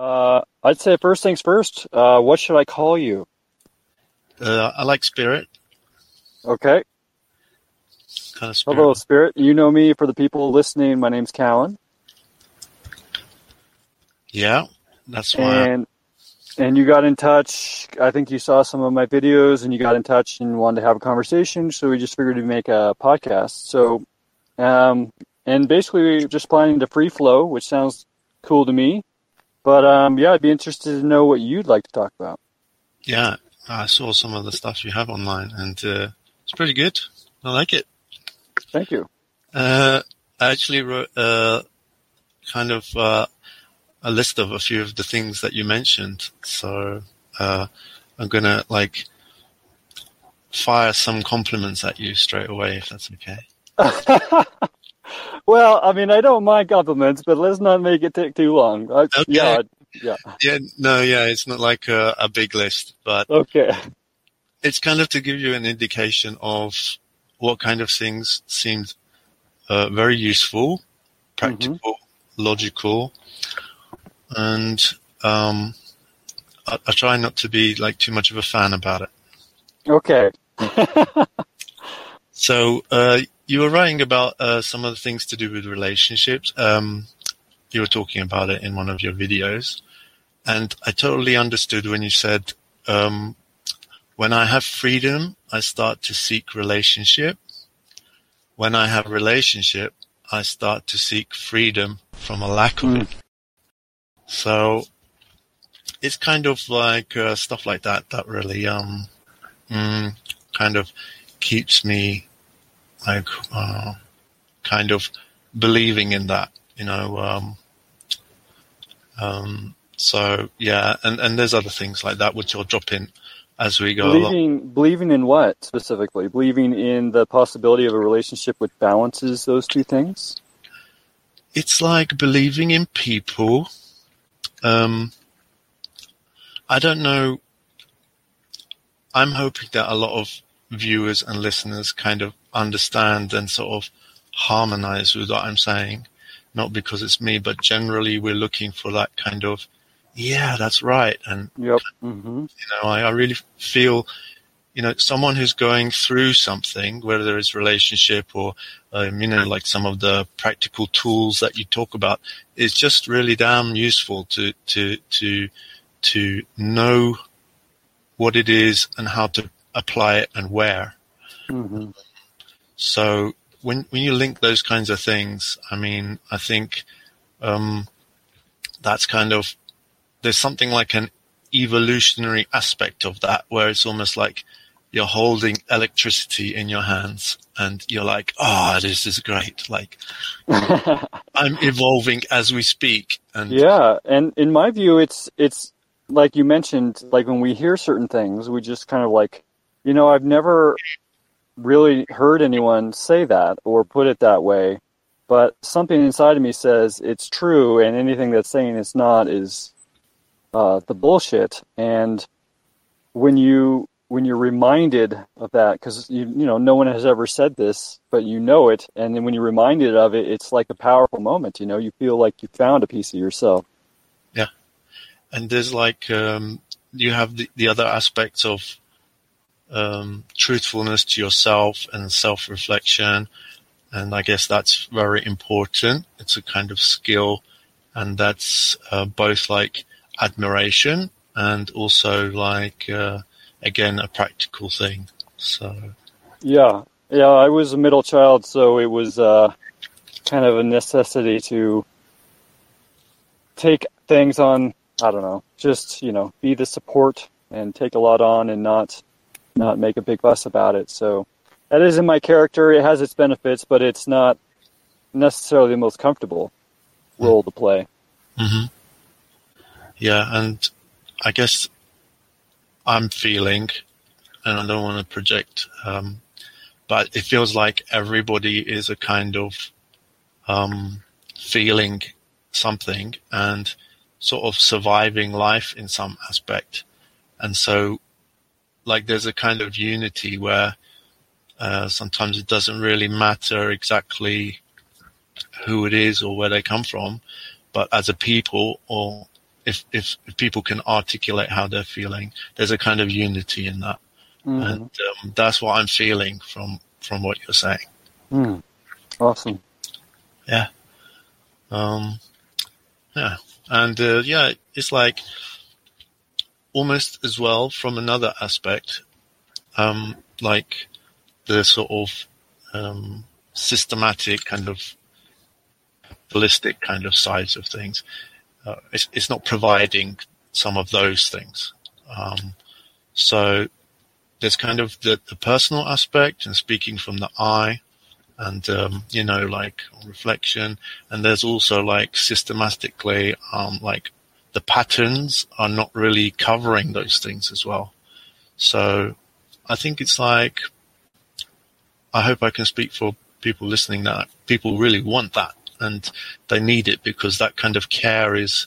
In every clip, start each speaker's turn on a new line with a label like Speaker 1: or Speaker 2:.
Speaker 1: Uh, I'd say first things first. Uh, what should I call you?
Speaker 2: Uh, I like Spirit.
Speaker 1: Okay.
Speaker 2: Kind of spirit.
Speaker 1: Hello, Spirit. You know me. For the people listening, my name's Callan,
Speaker 2: Yeah, that's why.
Speaker 1: and and you got in touch. I think you saw some of my videos, and you got in touch and wanted to have a conversation. So we just figured to make a podcast. So, um, and basically we're just planning to free flow, which sounds cool to me. But um, yeah, I'd be interested to know what you'd like to talk about.
Speaker 2: yeah, I saw some of the stuff you have online, and uh, it's pretty good. I like it.
Speaker 1: Thank you.
Speaker 2: Uh, I actually wrote uh, kind of uh, a list of a few of the things that you mentioned. So uh, I'm gonna like fire some compliments at you straight away, if that's okay.
Speaker 1: well, I mean, I don't mind compliments, but let's not make it take too long. I,
Speaker 2: Okay.
Speaker 1: Yeah, yeah.
Speaker 2: Yeah, no, yeah, it's not like a, a big list, but
Speaker 1: Okay.
Speaker 2: it's kind of to give you an indication of what kind of things seemed uh, very useful, practical, logical, and um, I, I try not to be like too much of a fan about it.
Speaker 1: Okay.
Speaker 2: So uh, you were writing about uh, some of the things to do with relationships. Um, you were talking about it in one of your videos, and I totally understood when you said, um, "When I have freedom, I start to seek relationship. When I have relationship, I start to seek freedom from a lack of
Speaker 1: Mm.
Speaker 2: it." So it's kind of like uh, stuff like that that really um, mm, kind of keeps me like uh, kind of believing in that, you know. Um, um, so yeah, and and there's other things like that which I'll drop in as we go along.
Speaker 1: Believing, believing in what specifically? Believing in the possibility of a relationship which balances those two things.
Speaker 2: It's like believing in people. Um, I don't know. I'm hoping that a lot of viewers and listeners kind of understand and sort of harmonize with what I'm saying. Not because it's me, but generally we're looking for that kind of, yeah, that's right. And,
Speaker 1: Yep. hmm
Speaker 2: you know, I, I really feel, you know, someone who's going through something, whether it's relationship or, um, you know, like some of the practical tools that you talk about, is just really damn useful to, to, to, to know what it is and how to apply it and where.
Speaker 1: hmm
Speaker 2: So when when you link those kinds of things, I mean, I think um, that's kind of there's something like an evolutionary aspect of that, where it's almost like you're holding electricity in your hands, and you're like, "Oh, this is great!" Like I'm evolving as we speak, and
Speaker 1: yeah, and in my view, it's it's like you mentioned, like when we hear certain things, we just kind of like, you know, I've never really heard anyone say that or put it that way, but something inside of me says it's true, and anything that's saying it's not is uh, the bullshit. And when you when you're reminded of that, because you you know no one has ever said this, but you know it, and then when you're reminded of it, it's like a powerful moment. You know, you feel like you found a piece of yourself.
Speaker 2: Yeah, and there's like um, you have the, the other aspects of um, truthfulness to yourself and self-reflection and i guess that's very important it's a kind of skill and that's uh, both like admiration and also like uh, again a practical thing so
Speaker 1: Yeah, yeah. I was a middle child, so it was uh, kind of a necessity to take things on. I don't know, just you know, be the support and take a lot on and not not make a big fuss about it. So that is in my character. It has its benefits, but it's not necessarily the most comfortable role to play.
Speaker 2: hmm Yeah, and I guess I'm feeling, and I don't want to project, um, but it feels like everybody is a kind of um, feeling something and sort of surviving life in some aspect. And so, like, there's a kind of unity where uh, sometimes it doesn't really matter exactly who it is or where they come from, but as a people or if, if, if people can articulate how they're feeling, there's a kind of unity in that.
Speaker 1: Mhm.
Speaker 2: And um, that's what I'm feeling from, from what you're saying.
Speaker 1: Mm. Awesome.
Speaker 2: Um, yeah, and uh, yeah, it's like almost as well from another aspect, um, like the sort of um, systematic kind of ballistic kind of sides of things. Uh, it's, it's not providing some of those things. Um, so there's kind of the, the personal aspect and speaking from the I and, um, you know, like reflection. And there's also like systematically, um, like the patterns are not really covering those things as well. So I think it's like, I hope I can speak for people listening that people really want that and they need it because that kind of care is,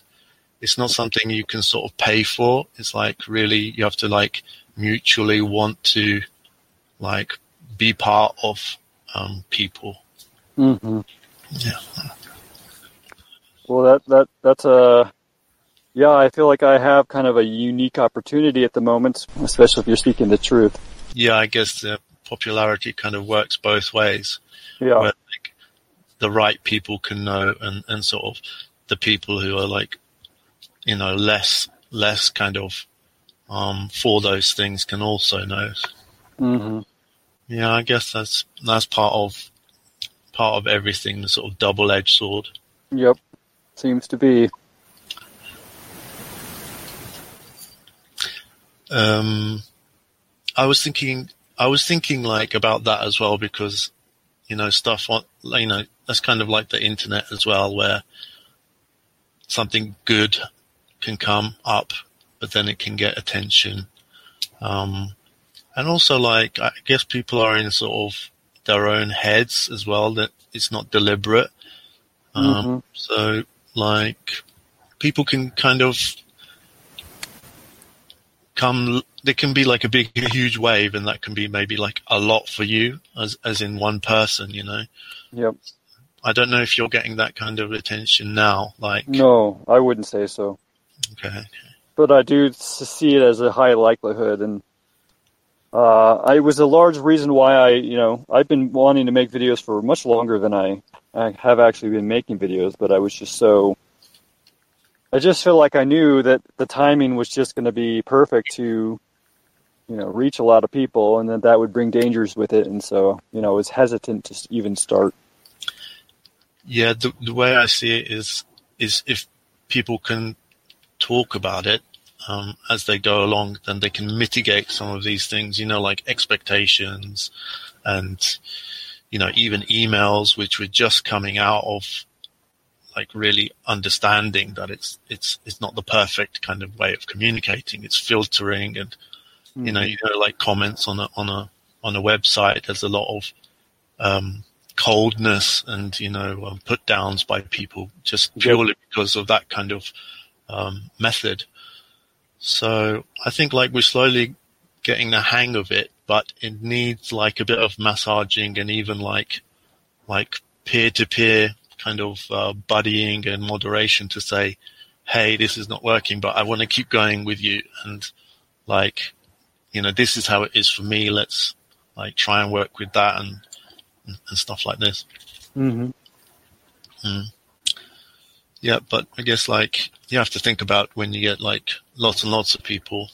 Speaker 2: it's not something you can sort of pay for. It's like really, you have to like mutually want to like be part of um, people.
Speaker 1: Mm-hmm.
Speaker 2: Yeah.
Speaker 1: Well, that that that's a yeah. I feel like I have kind of a unique opportunity at the moment, especially if you're speaking the truth.
Speaker 2: Yeah, I guess the popularity kind of works both ways.
Speaker 1: Yeah.
Speaker 2: Where like the right people can know and, and sort of the people who are like, you know, less, less kind of, um, for those things can also know.
Speaker 1: Mm-hmm.
Speaker 2: Yeah, I guess that's, that's part of, part of everything, the sort of double-edged sword.
Speaker 1: Yep. Seems to be.
Speaker 2: Um, I was thinking, I was thinking like about that as well because, you know, stuff on, you know, that's kind of like the internet as well, where something good can come up, but then it can get attention. Um, and also like, I guess people are in sort of their own heads as well, that it's not deliberate. Um,
Speaker 1: Mhm.
Speaker 2: so like people can kind of come, there can be like a big, huge wave and that can be maybe like a lot for you as, as in one person, you know?
Speaker 1: Yep.
Speaker 2: I don't know if you're getting that kind of attention now, like,
Speaker 1: No, I wouldn't say so.
Speaker 2: okay.
Speaker 1: but I do see it as a high likelihood, and uh, I was a large reason why I, you know, I've been wanting to make videos for much longer than I, I have actually been making videos, but I was just so. I just feel like I knew that the timing was just going to be perfect to, you know, reach a lot of people, and that that would bring dangers with it, and so you know, I was hesitant to even start.
Speaker 2: Yeah, the, the way I see it is, is if people can talk about it, um, as they go along, then they can mitigate some of these things, you know, like expectations and, you know, even emails, which were just coming out of like really understanding that it's, it's, it's not the perfect kind of way of communicating. It's filtering and, you know, you know, like comments on a, on a, on a website, there's a lot of, um, coldness and, you know, um, put downs by people just
Speaker 1: Yep.
Speaker 2: purely because of that kind of, um, method. So I think like we're slowly getting the hang of it, but it needs like a bit of massaging and even like, like peer to peer kind of, uh, buddying and moderation to say, Hey, this is not working, but I want to keep going with you. And like, you know, this is how it is for me. Let's like try and work with that and, and, and stuff like this.
Speaker 1: hmm
Speaker 2: Yeah, but I guess like you have to think about when you get like lots and lots of people,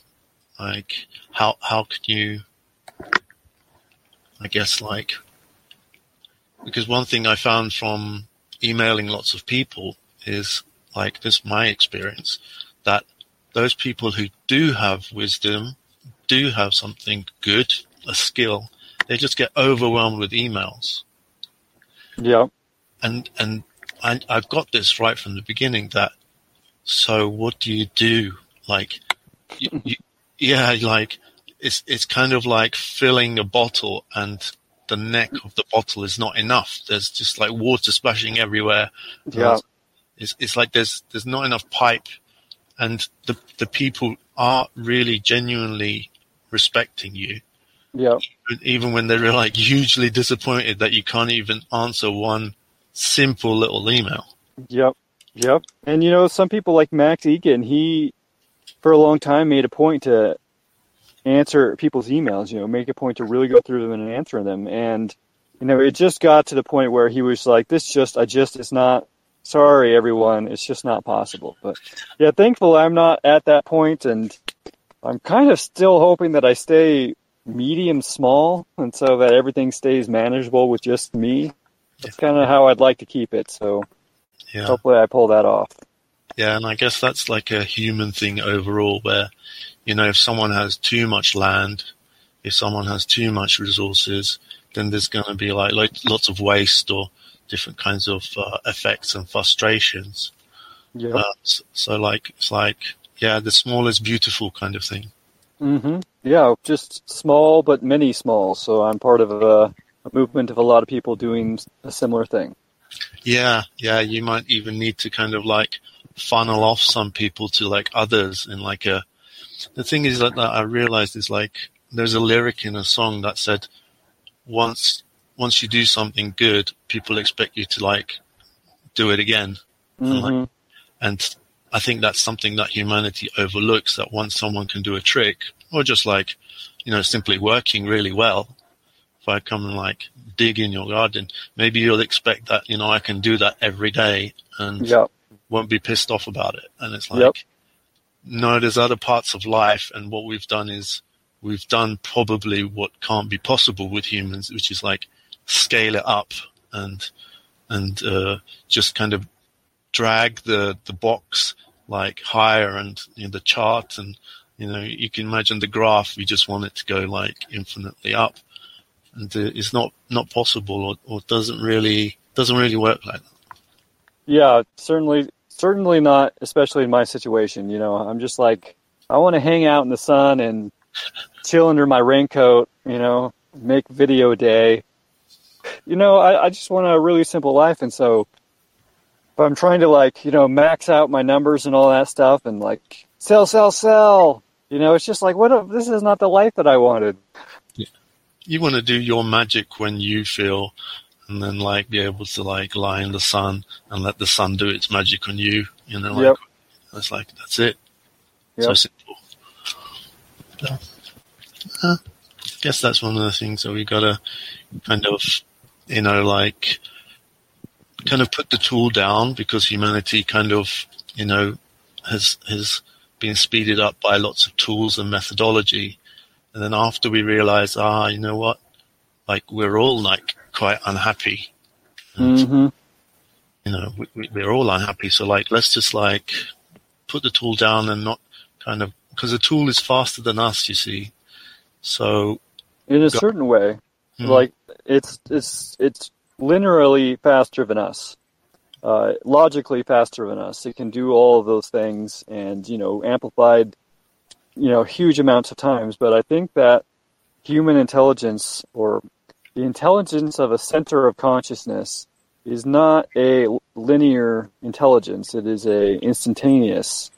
Speaker 2: like how how can you? I guess like because one thing I found from emailing lots of people is like this my experience that those people who do have wisdom, do have something good, a skill, they just get overwhelmed with emails
Speaker 1: Yeah.
Speaker 2: and and I, I got this right from the beginning that so what do you do like you, you, yeah like it's it's kind of like filling a bottle and the neck of the bottle is not enough there's just like water splashing everywhere
Speaker 1: Yeah.
Speaker 2: it's it's like there's there's not enough pipe and the the people are really genuinely respecting you
Speaker 1: Yeah.
Speaker 2: even when they're like hugely disappointed that you can't even answer one simple little email.
Speaker 1: Yep. Yep. And you know, some people like Max Igan, he for a long time made a point to answer people's emails, you know, make a point to really go through them and answer them. And you know, it just got to the point where he was like, This just I just it's not sorry everyone, it's just not possible. But yeah, thankfully I'm not at that point and I'm kind of still hoping that I stay medium small and so that everything stays manageable with just me. That's kind of how I'd like to keep it. So
Speaker 2: Yeah.
Speaker 1: hopefully I pull that off.
Speaker 2: Yeah, and I guess that's like a human thing overall where, you know, if someone has too much land, if someone has too much resources, then there's going to be like, like lots of waste or different kinds of uh, effects and frustrations.
Speaker 1: Yeah.
Speaker 2: Uh, so, so like, it's like, yeah, the small is beautiful kind of thing.
Speaker 1: hmm Yeah, just small but many small. So I'm part of a, a movement of a lot of people doing a similar thing.
Speaker 2: Yeah, yeah, you might even need to kind of like funnel off some people to like others in like a, the thing is that, that I realized is like, there's a lyric in a song that said, once, once you do something good, people expect you to like do it again.
Speaker 1: hmm
Speaker 2: And I think that's something that humanity overlooks that once someone can do a trick or just like, you know, simply working really well, if I come and like dig in your garden, maybe you'll expect that, you know, I can do that every day and
Speaker 1: Yep.
Speaker 2: won't be pissed off about it. And it's like,
Speaker 1: Yep.
Speaker 2: No, there's other parts of life. And what we've done is we've done probably what can't be possible with humans, which is like scale it up and, and, uh, just kind of drag the, the box like higher and you know, the chart and, you know, you can imagine the graph. We just want it to go like infinitely up and uh, it's not, not possible or, or doesn't really, doesn't really work like that.
Speaker 1: Yeah, certainly, certainly not, especially in my situation. You know, I'm just like, I want to hang out in the sun and chill under my raincoat, you know, make video day. You know, I, I just want a really simple life. And so if I'm trying to like, you know, max out my numbers and all that stuff and like sell, sell, sell, you know, it's just like, what, if this is not the life that I wanted.
Speaker 2: you want to do your magic when you feel and then like be able to like lie in the sun and let the sun do its magic on you you know like
Speaker 1: Yep.
Speaker 2: that's like that's it so simple yeah. Uh, I guess that's one of the things that we gotta kind of you know like kind of put the tool down because humanity kind of you know has has been speeded up by lots of tools and methodology and then after we realize, ah, you know what? Like we're all like quite unhappy. And,
Speaker 1: hmm
Speaker 2: You know, we, we, we're all unhappy. So like, let's just like put the tool down and not kind of, because the tool is faster than us, you see. So,
Speaker 1: In a
Speaker 2: Go-
Speaker 1: certain way.
Speaker 2: hmm,
Speaker 1: like it's it's it's linearly faster than us uh, logically faster than us it can do all of those things and you know amplified you know huge amounts of times but i think that human intelligence or the intelligence of a center of consciousness is not a linear intelligence it is a instantaneous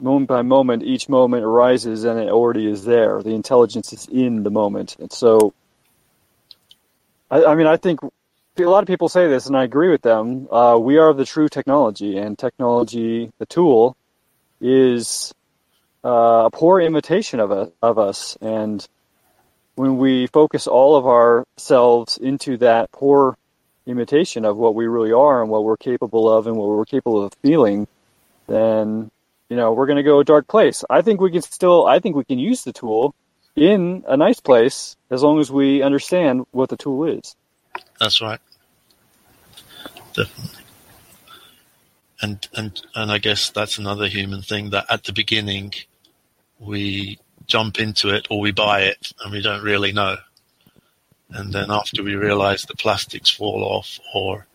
Speaker 1: moment by moment each moment arises and it already is there the intelligence is in the moment and so I, I mean, I think a lot of people say this, and I agree with them. Uh, we are the true technology, and technology, the tool, is uh, a poor imitation of, a, of us. And when we focus all of ourselves into that poor imitation of what we really are and what we're capable of and what we're capable of feeling, then you know we're going to go a dark place. I think we can still. I think we can use the tool in a nice place as long as we understand what the tool is.
Speaker 2: that's right. Definitely. And, and, and I guess that's another human thing that at the beginning we jump into it or we buy it and we don't really know. And then after we realize the plastics fall off or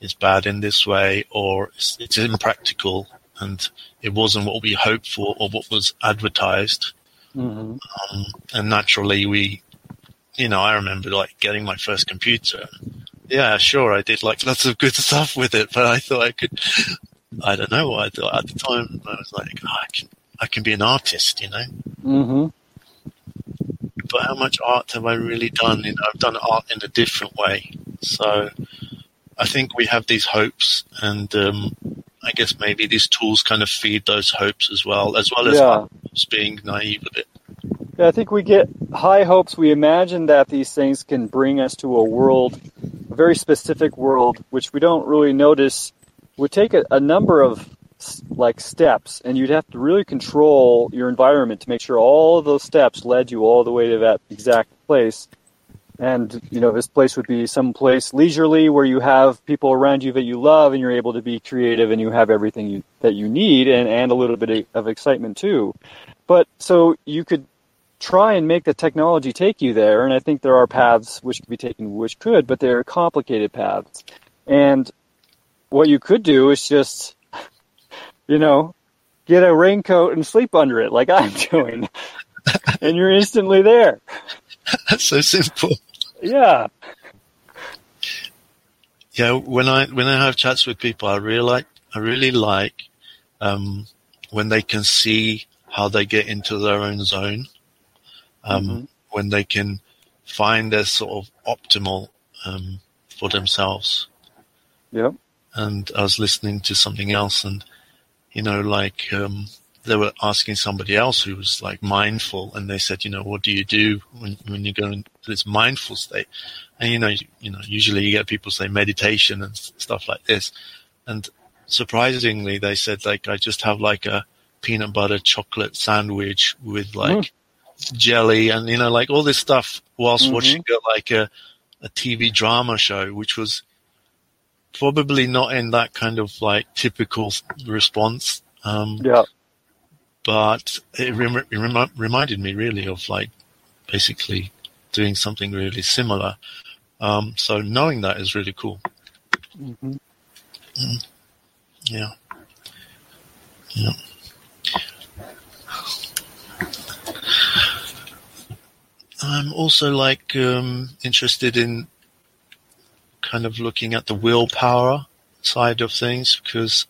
Speaker 2: it's bad in this way or it's, it's impractical and it wasn't what we hoped for or what was advertised.
Speaker 1: Mm-hmm.
Speaker 2: Um, and naturally we, you know, I remember like getting my first computer. Yeah, sure, I did like lots of good stuff with it, but I thought I could, I don't know what I thought at the time. I was like, oh, I can, I can be an artist, you know,
Speaker 1: Mm-hmm.
Speaker 2: but how much art have I really done? You know, I've done art in a different way. So I think we have these hopes and, um, I guess maybe these tools kind of feed those hopes as well, as well as
Speaker 1: Yeah.
Speaker 2: being naive a bit.
Speaker 1: Yeah, I think we get high hopes. We imagine that these things can bring us to a world, a very specific world, which we don't really notice would take a, a number of like steps, and you'd have to really control your environment to make sure all of those steps led you all the way to that exact place. And you know, this place would be some place leisurely where you have people around you that you love, and you're able to be creative, and you have everything you, that you need, and, and a little bit of excitement too. But so you could try and make the technology take you there. And I think there are paths which could be taken, which could, but they're complicated paths. And what you could do is just, you know, get a raincoat and sleep under it, like I'm doing, and you're instantly there.
Speaker 2: That's so simple.
Speaker 1: Yeah.
Speaker 2: Yeah, when I when I have chats with people, I really like I really like um, when they can see how they get into their own zone, um,
Speaker 1: Mhm.
Speaker 2: when they can find their sort of optimal um, for themselves.
Speaker 1: Yep.
Speaker 2: And I was listening to something else, and you know, like um, they were asking somebody else who was like mindful, and they said, you know, what do you do when when you go into this mindful state? And you know, you, you know, usually you get people say meditation and stuff like this, and surprisingly, they said like I just have like a peanut butter chocolate sandwich with like jelly and you know like all this stuff whilst
Speaker 1: Mhm.
Speaker 2: watching like a a TV drama show, which was probably not in that kind of like typical response. Um,
Speaker 1: Yeah.
Speaker 2: but it, rem- it remi- reminded me really of like basically doing something really similar. Um, so knowing that is really cool.
Speaker 1: hmm
Speaker 2: Yeah. Yeah. I'm also like um, interested in kind of looking at the willpower side of things because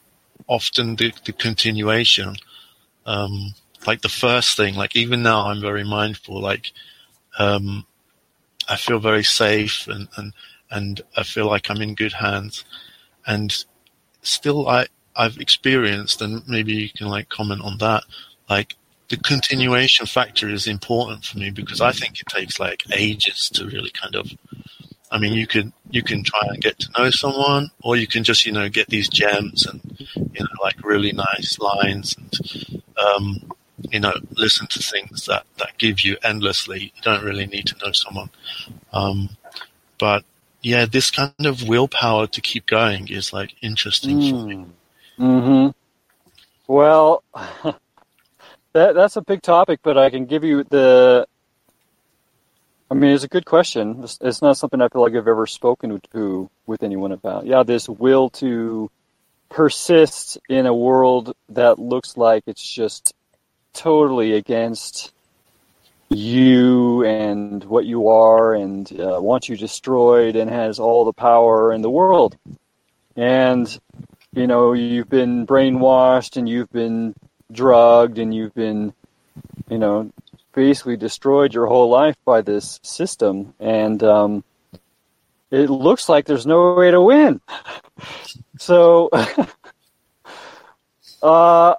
Speaker 2: often the, the continuation, um, like the first thing, like even now I'm very mindful, like um, I feel very safe and, and, and I feel like I'm in good hands. And still I, I've experienced, and maybe you can like comment on that, like the continuation factor is important for me because I think it takes like ages to really kind of, I mean, you can, you can try and get to know someone or you can just, you know, get these gems and, you know, like really nice lines and, um, you know, listen to things that, that give you endlessly. You don't really need to know someone. Um, but yeah, this kind of willpower to keep going is like interesting for me.
Speaker 1: hmm Well, that that's a big topic, but I can give you the. I mean, it's a good question. It's, not something I feel like I've ever spoken to with anyone about. Yeah, this will to persist in a world that looks like it's just totally against you and what you are and uh, wants you destroyed and has all the power in the world. And you know, you've been brainwashed and you've been drugged and you've been, you know, basically destroyed your whole life by this system. And um, it looks like there's no way to win. so, uh,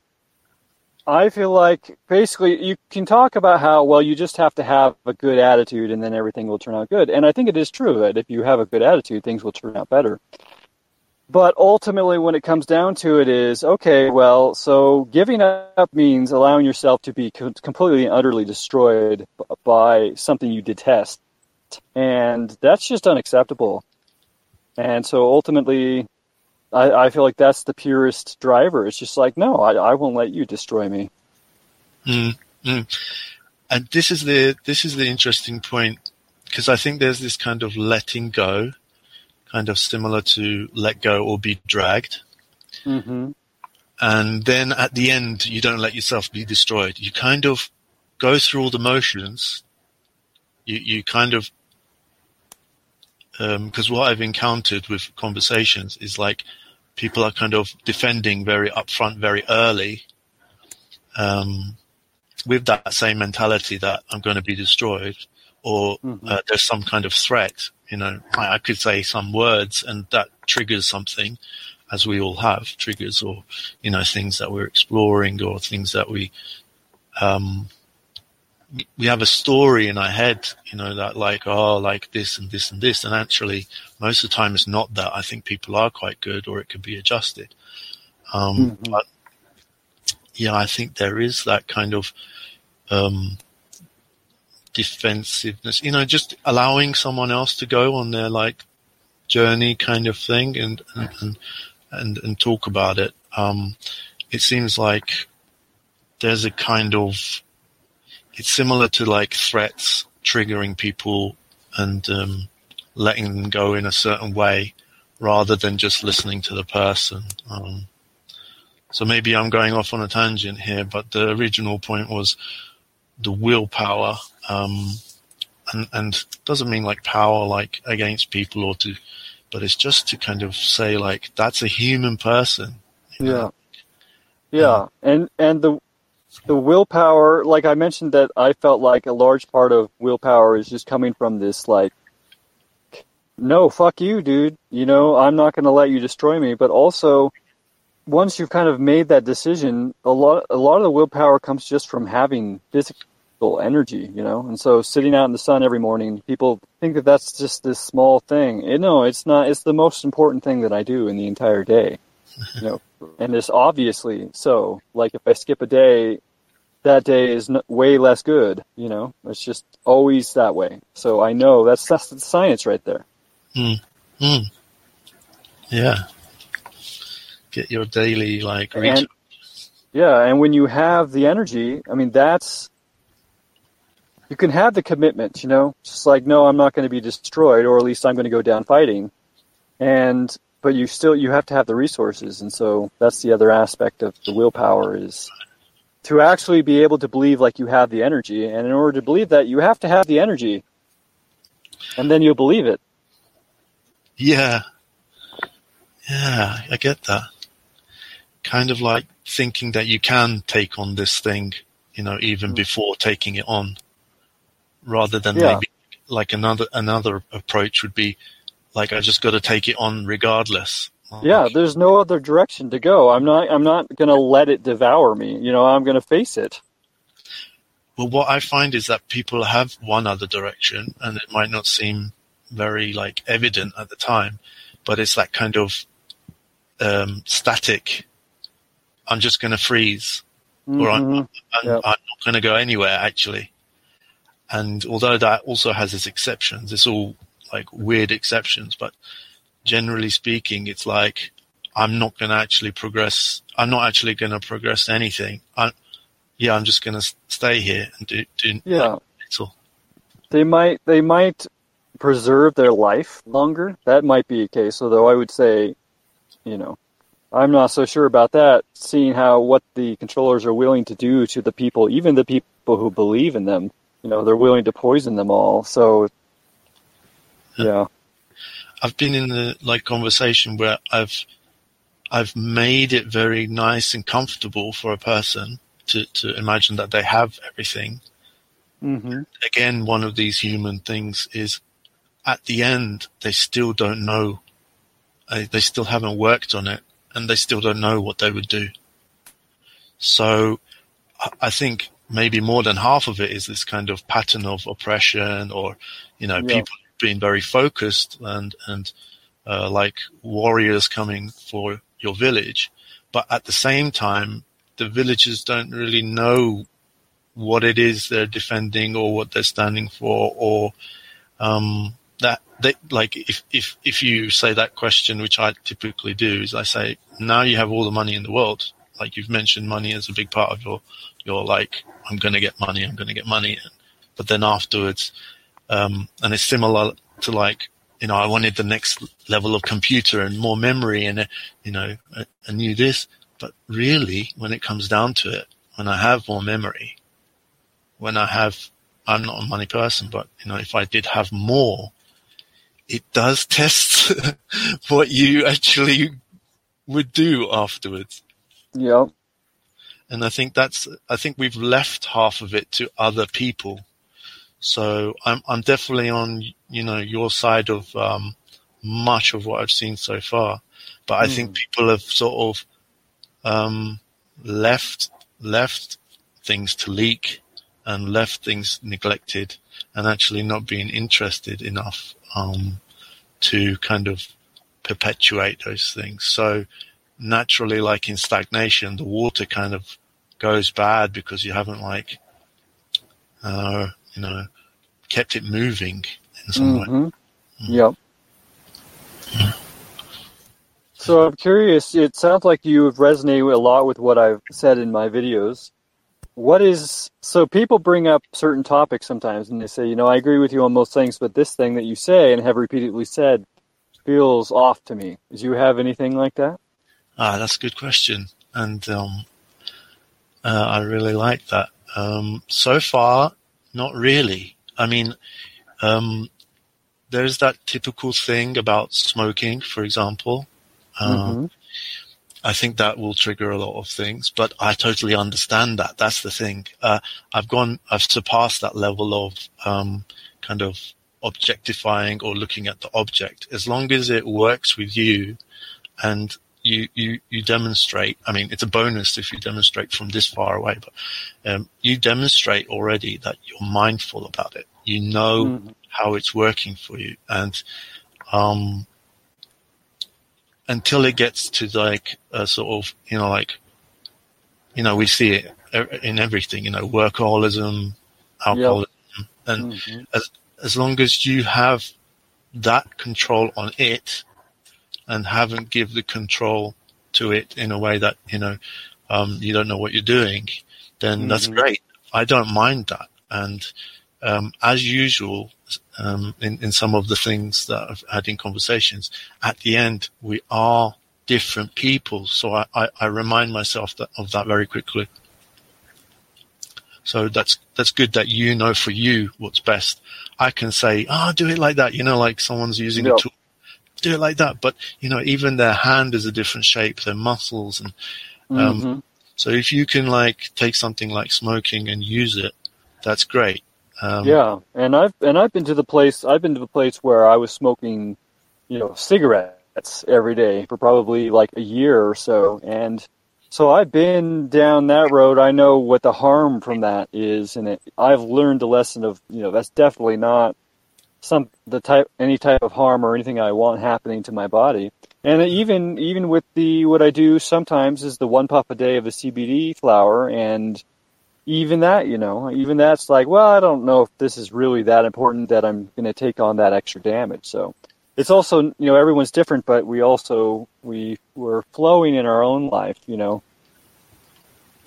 Speaker 1: I feel like basically you can talk about how, well, you just have to have a good attitude and then everything will turn out good. And I think it is true that if you have a good attitude, things will turn out better. But ultimately, when it comes down to it, is okay. Well, so giving up means allowing yourself to be co- completely and utterly destroyed by something you detest, and that's just unacceptable. And so ultimately, I, I feel like that's the purest driver. It's just like, no, I, I won't let you destroy me.
Speaker 2: Mm, mm. And this is the this is the interesting point because I think there's this kind of letting go, kind of similar to let go or be dragged.
Speaker 1: Mm-hmm.
Speaker 2: And then at the end, you don't let yourself be destroyed. You kind of go through all the motions. You you kind of because what I've encountered with conversations is like people are kind of defending very upfront, very early, um, with that same mentality that I'm going to be destroyed or
Speaker 1: Mhm.
Speaker 2: uh, there's some kind of threat You know, I, I could say some words and that triggers something as we all have triggers or, you know, things that we're exploring or things that we, um, we have a story in our head, you know, that like, oh, like this and this and this. And actually, most of the time it's not that. I think people are quite good or it could be adjusted. Um, mm-hmm. but yeah, I think there is that kind of, um, defensiveness, you know, just allowing someone else to go on their like journey kind of thing and, and, and, and, and talk about it. Um, it seems like there's a kind of, it's similar to like threats triggering people and, um, letting them go in a certain way rather than just listening to the person. Um, so maybe I'm going off on a tangent here, but the original point was the willpower, um, and, and doesn't mean like power like against people or to, but it's just to kind of say like that's a human person.
Speaker 1: Yeah, know? yeah, um, and and the the willpower, like I mentioned, that I felt like a large part of willpower is just coming from this like no, fuck you, dude. You know, I'm not going to let you destroy me. But also, once you've kind of made that decision, a lot a lot of the willpower comes just from having energy, you know. And so sitting out in the sun every morning, people think that that's just this small thing. It, no, it's not. It's the most important thing that I do in the entire day, you know. and it's obviously so. Like if I skip a day, that day is way less good, you know. It's just always that way. So I know that's that's the science right there.
Speaker 2: Hmm. Hmm. Yeah get your daily like
Speaker 1: and, yeah and when you have the energy i mean that's you can have the commitment you know? Just like no i'm not going to be destroyed or at least i'm going to go down fighting. And but you still you have to have the resources. And so that's the other aspect of the willpower is to actually be able to believe like you have the energy. And in order to believe that you have to have the energy. And then you'll believe it.
Speaker 2: Yeah. Yeah i get that. Kind of like thinking that you can take on this thing, you know, even mm. before taking it on, rather than yeah. maybe like another another approach would be like I just got to take it on regardless.
Speaker 1: Yeah, there's no other direction to go. I'm not I'm not going to let it devour me. You know, I'm going to face it.
Speaker 2: Well, what I find is that people have one other direction and it might not seem very like evident at the time, but it's that kind of um, static I'm just going to freeze, mm-hmm. or I'm, I'm, yep. I'm not going to go anywhere actually. And although that also has its exceptions, it's all like weird exceptions, but generally speaking, it's like I'm not going to actually progress. I'm not actually going to progress anything. i yeah, I'm just going to stay here and do, do
Speaker 1: yeah. They might, they might preserve their life longer. That might be a case. Although I would say, you know, I'm not so sure about that, seeing how what the controllers are willing to do to the people, even the people who believe in them. You know, they're willing to poison them all. So, yeah.
Speaker 2: I've been in the like conversation where I've I've made it very nice and comfortable for a person to, to imagine that they have everything.
Speaker 1: Mm-hmm.
Speaker 2: Again, one of these human things is at the end, they still don't know. They still haven't worked on it and they still don't know what they would do. So I think maybe more than half of it is this kind of pattern of oppression or, you know, yeah. people being very focused and, and, uh, like warriors coming for your village. But at the same time, the villagers don't really know what it is they're defending or what they're standing for or, um, that they, like if, if, if you say that question, which I typically do, is I say, now you have all the money in the world. Like you've mentioned money as a big part of your, your like, I'm going to get money, I'm going to get money. But then afterwards, um, and it's similar to like, you know, I wanted the next level of computer and more memory and, you know, I, I knew this. But really, when it comes down to it, when I have more memory, when I have, I'm not a money person, but you know, if I did have more, it does test what you actually would do afterwards.
Speaker 1: Yeah.
Speaker 2: And I think that's, I think we've left half of it to other people. So I'm, I'm definitely on you know, your side of um, much of what I've seen so far, but I think people have sort of um, left left things to leak and left things neglected and actually not being interested enough um, to kind of perpetuate those things. So naturally, like in stagnation, the water kind of goes bad because you haven't like, uh, you know, kept it moving in some
Speaker 1: Mm-hmm.
Speaker 2: way.
Speaker 1: Yep. So I'm curious. It sounds like you resonate a lot with what I've said in my videos. What is so? People bring up certain topics sometimes, and they say, you know, I agree with you on most things, but this thing that you say and have repeatedly said feels off to me. Do you have anything like that?
Speaker 2: Ah, that's a good question, and um, uh, I really like that. Um, so far, not really. I mean, um, there's that typical thing about smoking, for example. Um,
Speaker 1: Mhm.
Speaker 2: I think that will trigger a lot of things, but I totally understand that. That's the thing. Uh, I've gone, I've surpassed that level of um, kind of objectifying or looking at the object. As long as it works with you, and you you you demonstrate. I mean, it's a bonus if you demonstrate from this far away, but um, you demonstrate already that you're mindful about it. You know
Speaker 1: Mhm.
Speaker 2: how it's working for you, and um, until it gets to like a sort of you know like you know we see it in everything. You know, workaholism, alcoholism, and
Speaker 1: Mhm.
Speaker 2: as as long as you have that control on it and haven't give the control to it in a way that you know um, you don't know what you're doing, then that's
Speaker 1: Mhm.
Speaker 2: great. I don't mind that. And um, as usual, um, in, in some of the things that I've had in conversations, at the end we are different people. So I, I, I remind myself that, of that very quickly. So that's that's good that you know for you what's best. I can say, "Ah, do it like that." You know, like someone's using
Speaker 1: Yeah.
Speaker 2: a tool. Do it like that, but you know, even their hand is a different shape, their muscles, and um,
Speaker 1: Mhm.
Speaker 2: so if you can like take something like smoking and use it, that's great. Um,
Speaker 1: yeah, and I've and I've been to the place. I've been to the place where I was smoking, you know, cigarettes every day for probably like a year or so, and so I've been down that road. I know what the harm from that is, and it, I've learned a lesson of you know that's definitely not some the type any type of harm or anything I want happening to my body. And even even with the what I do sometimes is the one puff a day of the CBD flower and even that, you know, even that's like, well, I don't know if this is really that important that I'm going to take on that extra damage. So it's also, you know, everyone's different, but we also we we're flowing in our own life, you know.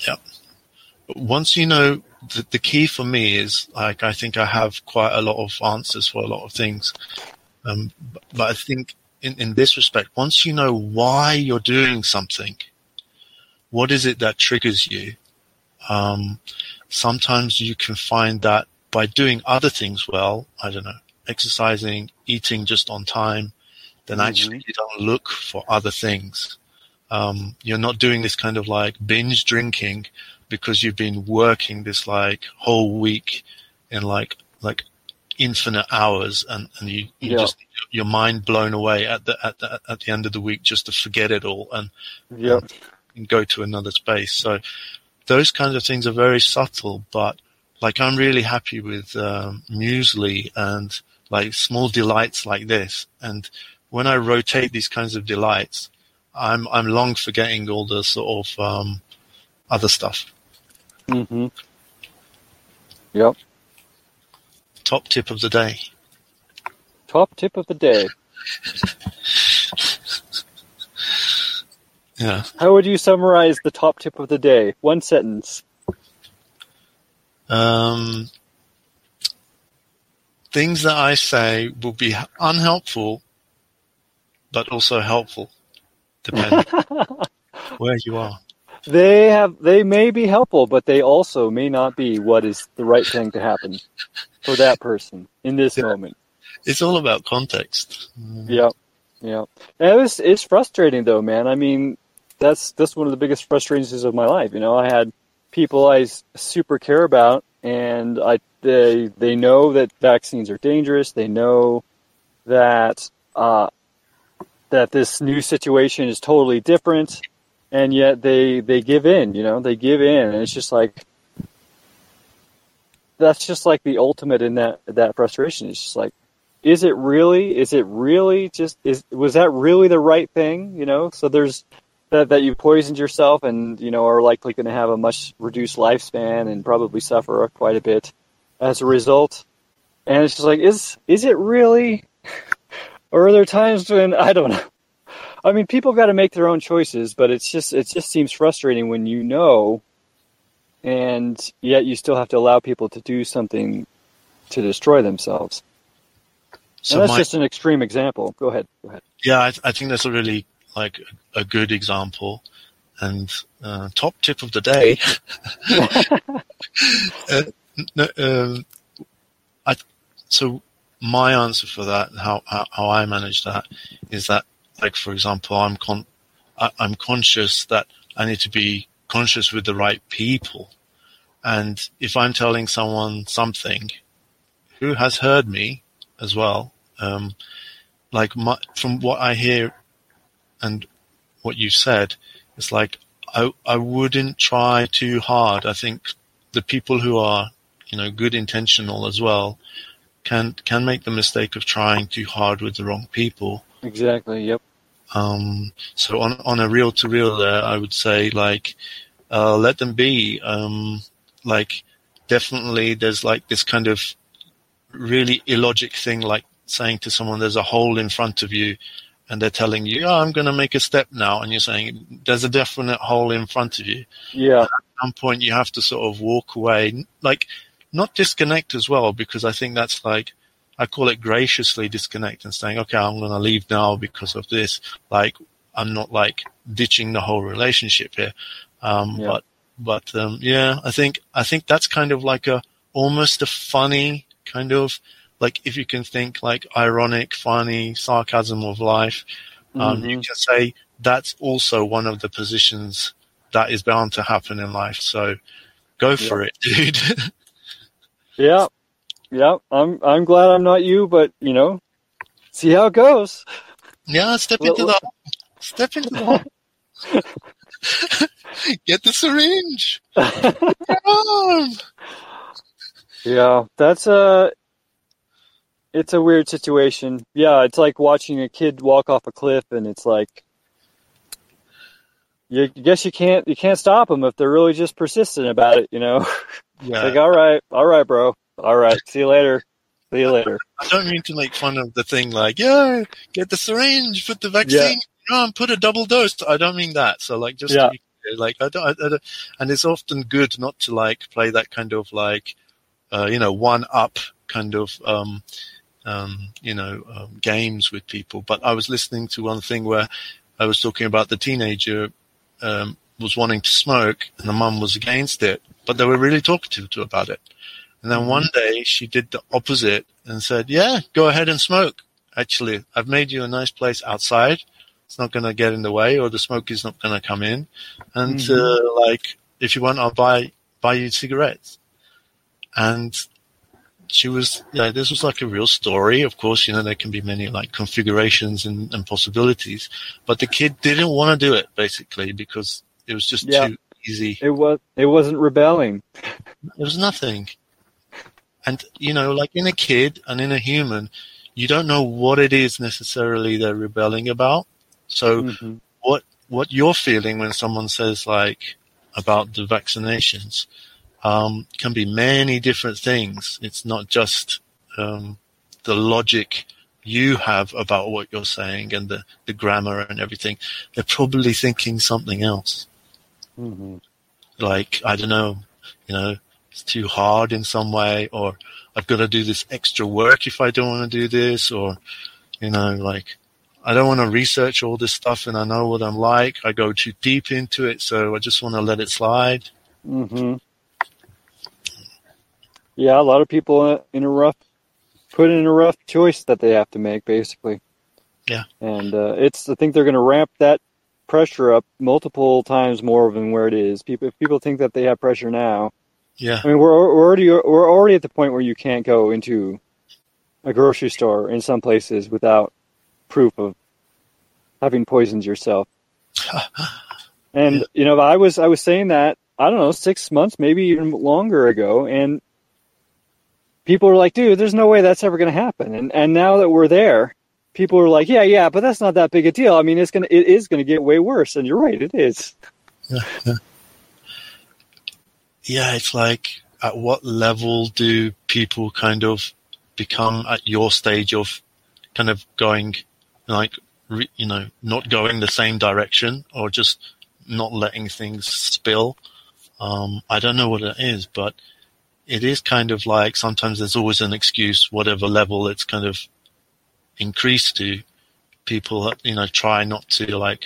Speaker 1: Yeah.
Speaker 2: Once you know the, the key for me is like I think I have quite a lot of answers for a lot of things, um, but, but I think in, in this respect, once you know why you're doing something, what is it that triggers you? Um, sometimes you can find that by doing other things well, I don't know, exercising, eating just on time, then
Speaker 1: Mhm.
Speaker 2: actually you don't look for other things. Um, you're not doing this kind of like binge drinking because you've been working this like whole week in like like infinite hours and, and you, you
Speaker 1: Yeah.
Speaker 2: just your mind blown away at the at the at the end of the week just to forget it all and,
Speaker 1: Yep.
Speaker 2: and go to another space. So those kinds of things are very subtle, but like I'm really happy with um, muesli and like small delights like this. And when I rotate these kinds of delights, I'm I'm long forgetting all the sort of um, other stuff.
Speaker 1: Mhm. Yep.
Speaker 2: Top tip of the day.
Speaker 1: Top tip of the day.
Speaker 2: Yeah.
Speaker 1: How would you summarize the top tip of the day? One sentence.
Speaker 2: Um, things that I say will be unhelpful, but also helpful, depending where you are.
Speaker 1: They have they may be helpful, but they also may not be what is the right thing to happen for that person in this
Speaker 2: Yeah.
Speaker 1: moment.
Speaker 2: It's all about context.
Speaker 1: Yeah, yeah. And it's it's frustrating though, man. I mean, that's that's one of the biggest frustrations of my life. You know, I had people I super care about, and I they they know that vaccines are dangerous. They know that uh, that this new situation is totally different, and yet they they give in. You know, they give in, and it's just like that's just like the ultimate in that that frustration. It's just like, is it really? Is it really just? Is was that really the right thing? You know, so there's that that you poisoned yourself and you know are likely going to have a much reduced lifespan and probably suffer quite a bit as a result. And it's just like, is is it really? or are there times when I don't know? I mean, people got to make their own choices, but it's just it just seems frustrating when you know, and yet you still have to allow people to do something to destroy themselves. So and that's my, just an extreme example. Go ahead. Go ahead.
Speaker 2: Yeah, I, I think that's a really like a good example. And uh, top tip of the day. uh, no, um, I, so my answer for that, how, how, how I manage that, is that, like for example, I'm con, I, I'm conscious that I need to be conscious with the right people. And if I'm telling someone something who has heard me as well, um, like my, from what I hear and what you said, it's like I I wouldn't try too hard. I think the people who are you know good intentional as well can can make the mistake of trying too hard with the wrong people.
Speaker 1: Exactly. Yep.
Speaker 2: Um, so on on a real to real there, I would say like uh, let them be. Um, like definitely, there's like this kind of really illogic thing, like saying to someone, "There's a hole in front of you," and they're telling you, "Oh, I'm going to make a step now," and you're saying, "There's a definite hole in front of you."
Speaker 1: Yeah.
Speaker 2: at some point, you have to sort of walk away, like not disconnect as well, because I think that's like I call it graciously disconnect and saying, "Okay, I'm going to leave now because of this." Like I'm not like ditching the whole relationship here, um, yeah. but but um, yeah, I think I think that's kind of like a almost a funny kind of like if you can think like ironic, funny, sarcasm of life, um, mm-hmm. you can say that's also one of the positions that is bound to happen in life. So go for it, dude.
Speaker 1: yeah. Yeah. I'm, I'm glad I'm not you, but you know, see how it goes.
Speaker 2: Yeah. Step into the, step into the, get the syringe.
Speaker 1: yeah. That's, uh, it's a weird situation. Yeah, it's like watching a kid walk off a cliff, and it's like, you guess you can't you can't stop them if they're really just persistent about it. You know, yeah. like all right, all right, bro, all right, see you later. See you later.
Speaker 2: I don't mean to make fun of the thing like, yeah, get the syringe, put the vaccine yeah. on, put a double dose. I don't mean that. So like, just yeah. like, I don't, I, I don't, and it's often good not to like play that kind of like, uh, you know, one up kind of, um, um, you know, um, games with people. But I was listening to one thing where I was talking about the teenager um, was wanting to smoke and the mum was against it, but they were really talkative to about it. And then one day she did the opposite and said, "Yeah, go ahead and smoke. Actually, I've made you a nice place outside. It's not going to get in the way, or the smoke is not going to come in. And mm-hmm. uh, like, if you want, I'll buy buy you cigarettes." And she was, yeah, this was like a real story. Of course, you know, there can be many like configurations and, and possibilities, but the kid didn't want to do it basically because it was just yeah. too easy.
Speaker 1: It was, it wasn't rebelling.
Speaker 2: It was nothing. And, you know, like in a kid and in a human, you don't know what it is necessarily they're rebelling about. So mm-hmm. what, what you're feeling when someone says like about the vaccinations, um, can be many different things. It's not just um, the logic you have about what you're saying and the, the grammar and everything. They're probably thinking something else. Mm-hmm. Like, I don't know, you know, it's too hard in some way, or I've got to do this extra work if I don't want to do this, or, you know, like, I don't want to research all this stuff and I know what I'm like. I go too deep into it, so I just want to let it slide.
Speaker 1: Mm-hmm. Yeah, a lot of people in a rough, put in a rough choice that they have to make, basically.
Speaker 2: Yeah.
Speaker 1: And uh, it's, I think they're going to ramp that pressure up multiple times more than where it is. People, if people think that they have pressure now,
Speaker 2: Yeah.
Speaker 1: I mean, we're, we're already we're already at the point where you can't go into a grocery store in some places without proof of having poisoned yourself. and
Speaker 2: Yeah.
Speaker 1: you know, I was I was saying that I don't know six months, maybe even longer ago, and people were like, "Dude, there's no way that's ever going to happen." And and now that we're there, people are like, "Yeah, yeah, but that's not that big a deal. I mean, it's gonna it is going to get way worse." And you're right, it is.
Speaker 2: yeah, it's like at what level do people kind of become at your stage of kind of going like re, you know not going the same direction or just not letting things spill. Um, I don't know what it is, but it is kind of like sometimes there's always an excuse, whatever level it's kind of increased to. People, you know, try not to like,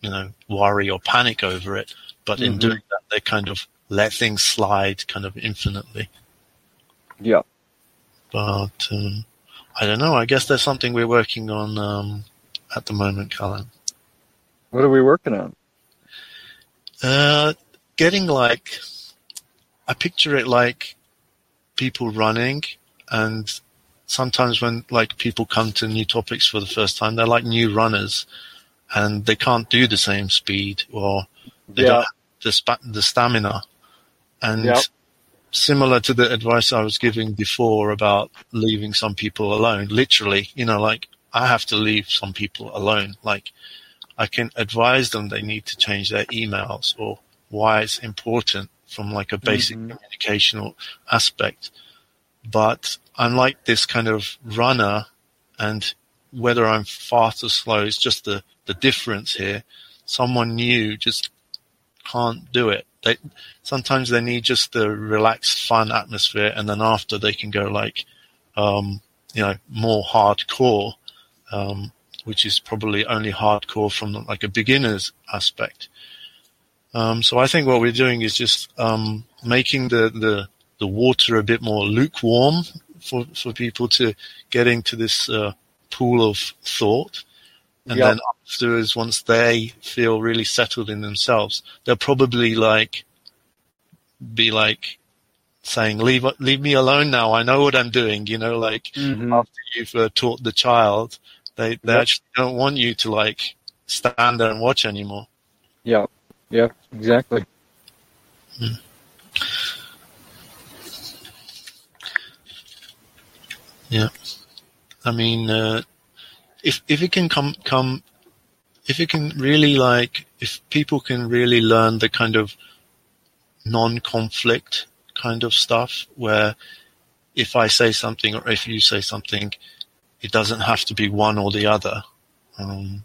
Speaker 2: you know, worry or panic over it, but in
Speaker 1: Mhm.
Speaker 2: doing that, they're kind of let things slide kind of infinitely.
Speaker 1: Yeah.
Speaker 2: But um, I don't know. I guess there's something we're working on um, at the moment, Colin.
Speaker 1: What are we working on?
Speaker 2: Uh, getting like, I picture it like people running, and sometimes when like people come to new topics for the first time, they're like new runners, and they can't do the same speed or they
Speaker 1: Yeah.
Speaker 2: don't have the, spa- the stamina. And
Speaker 1: Yep.
Speaker 2: similar to the advice I was giving before about leaving some people alone, literally, you know, like I have to leave some people alone. Like I can advise them they need to change their emails or why it's important from like a basic
Speaker 1: Mhm.
Speaker 2: communicational aspect. But I'm like this kind of runner and whether I'm fast or slow is just the, the difference here. Someone new just can't do it. They, sometimes they need just the relaxed, fun atmosphere, and then after they can go like, um, you know, more hardcore, um, which is probably only hardcore from like a beginner's aspect. Um, so I think what we're doing is just um, making the, the the water a bit more lukewarm for for people to get into this uh, pool of thought, and
Speaker 1: Yep.
Speaker 2: then afterwards, once they feel really settled in themselves, they'll probably like be like saying, "Leave leave me alone now. I know what I'm doing." You know, like
Speaker 1: Mhm.
Speaker 2: after you've uh, taught the child, they they
Speaker 1: Yep.
Speaker 2: actually don't want you to like stand there and watch anymore.
Speaker 1: Yeah. Yeah. Exactly. Yeah.
Speaker 2: I mean, uh, if if it can come come, if it can really like, if people can really learn the kind of non-conflict kind of stuff, where if I say something or if you say something, it doesn't have to be one or the other. Um,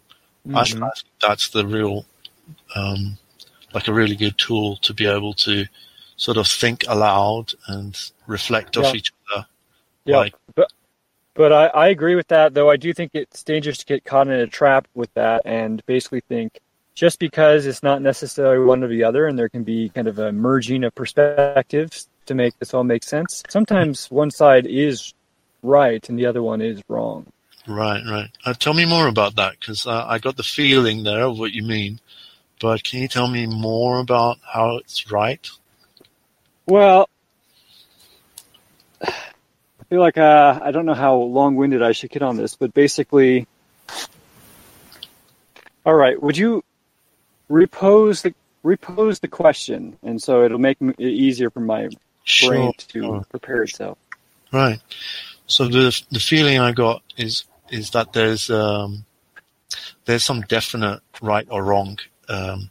Speaker 2: I, I think that's the real, um, like a really good tool to be able to sort of think aloud and reflect off each other.
Speaker 1: Yeah,
Speaker 2: Like-
Speaker 1: but but I, I agree with that. Though I do think it's dangerous to get caught in a trap with that and basically think just because it's not necessarily one or the other, and there can be kind of a merging of perspectives to make this all make sense. Sometimes one side is right and the other one is wrong.
Speaker 2: Right, right. Uh, tell me more about that because uh, I got the feeling there of what you mean. But can you tell me more about how it's right?
Speaker 1: Well, I feel like uh, I don't know how long-winded I should get on this, but basically, all right. Would you repose the repose the question, and so it'll make it easier for my brain to
Speaker 2: sure.
Speaker 1: prepare itself.
Speaker 2: Right. So the the feeling I got is is that there's um, there's some definite right or wrong um,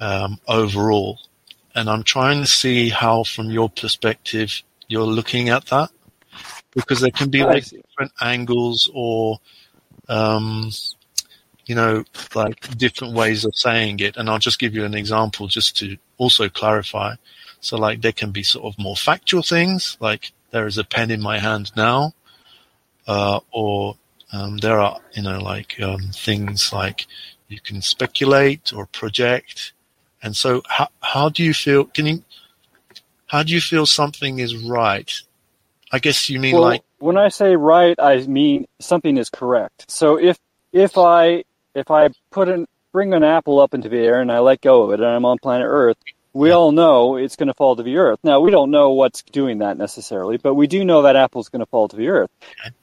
Speaker 2: um, overall, and I'm trying to see how, from your perspective, you're looking at that because there can be like different angles or um, you know like different ways of saying it. And i'll just give you an example just to also clarify. So like there can be sort of more factual things like there is a pen in my hand now uh, or um, there are you know like um, things like you can speculate or project. And so how, how do you feel can you how do you feel something is right i guess you mean
Speaker 1: Well,
Speaker 2: like
Speaker 1: when I say right, I mean something is correct. So if if I if I put an bring an apple up into the air and I let go of it and I'm on planet Earth, we all know it's going to fall to the earth. Now, we don't know what's doing that necessarily, but we do know that apple's going to fall to the earth.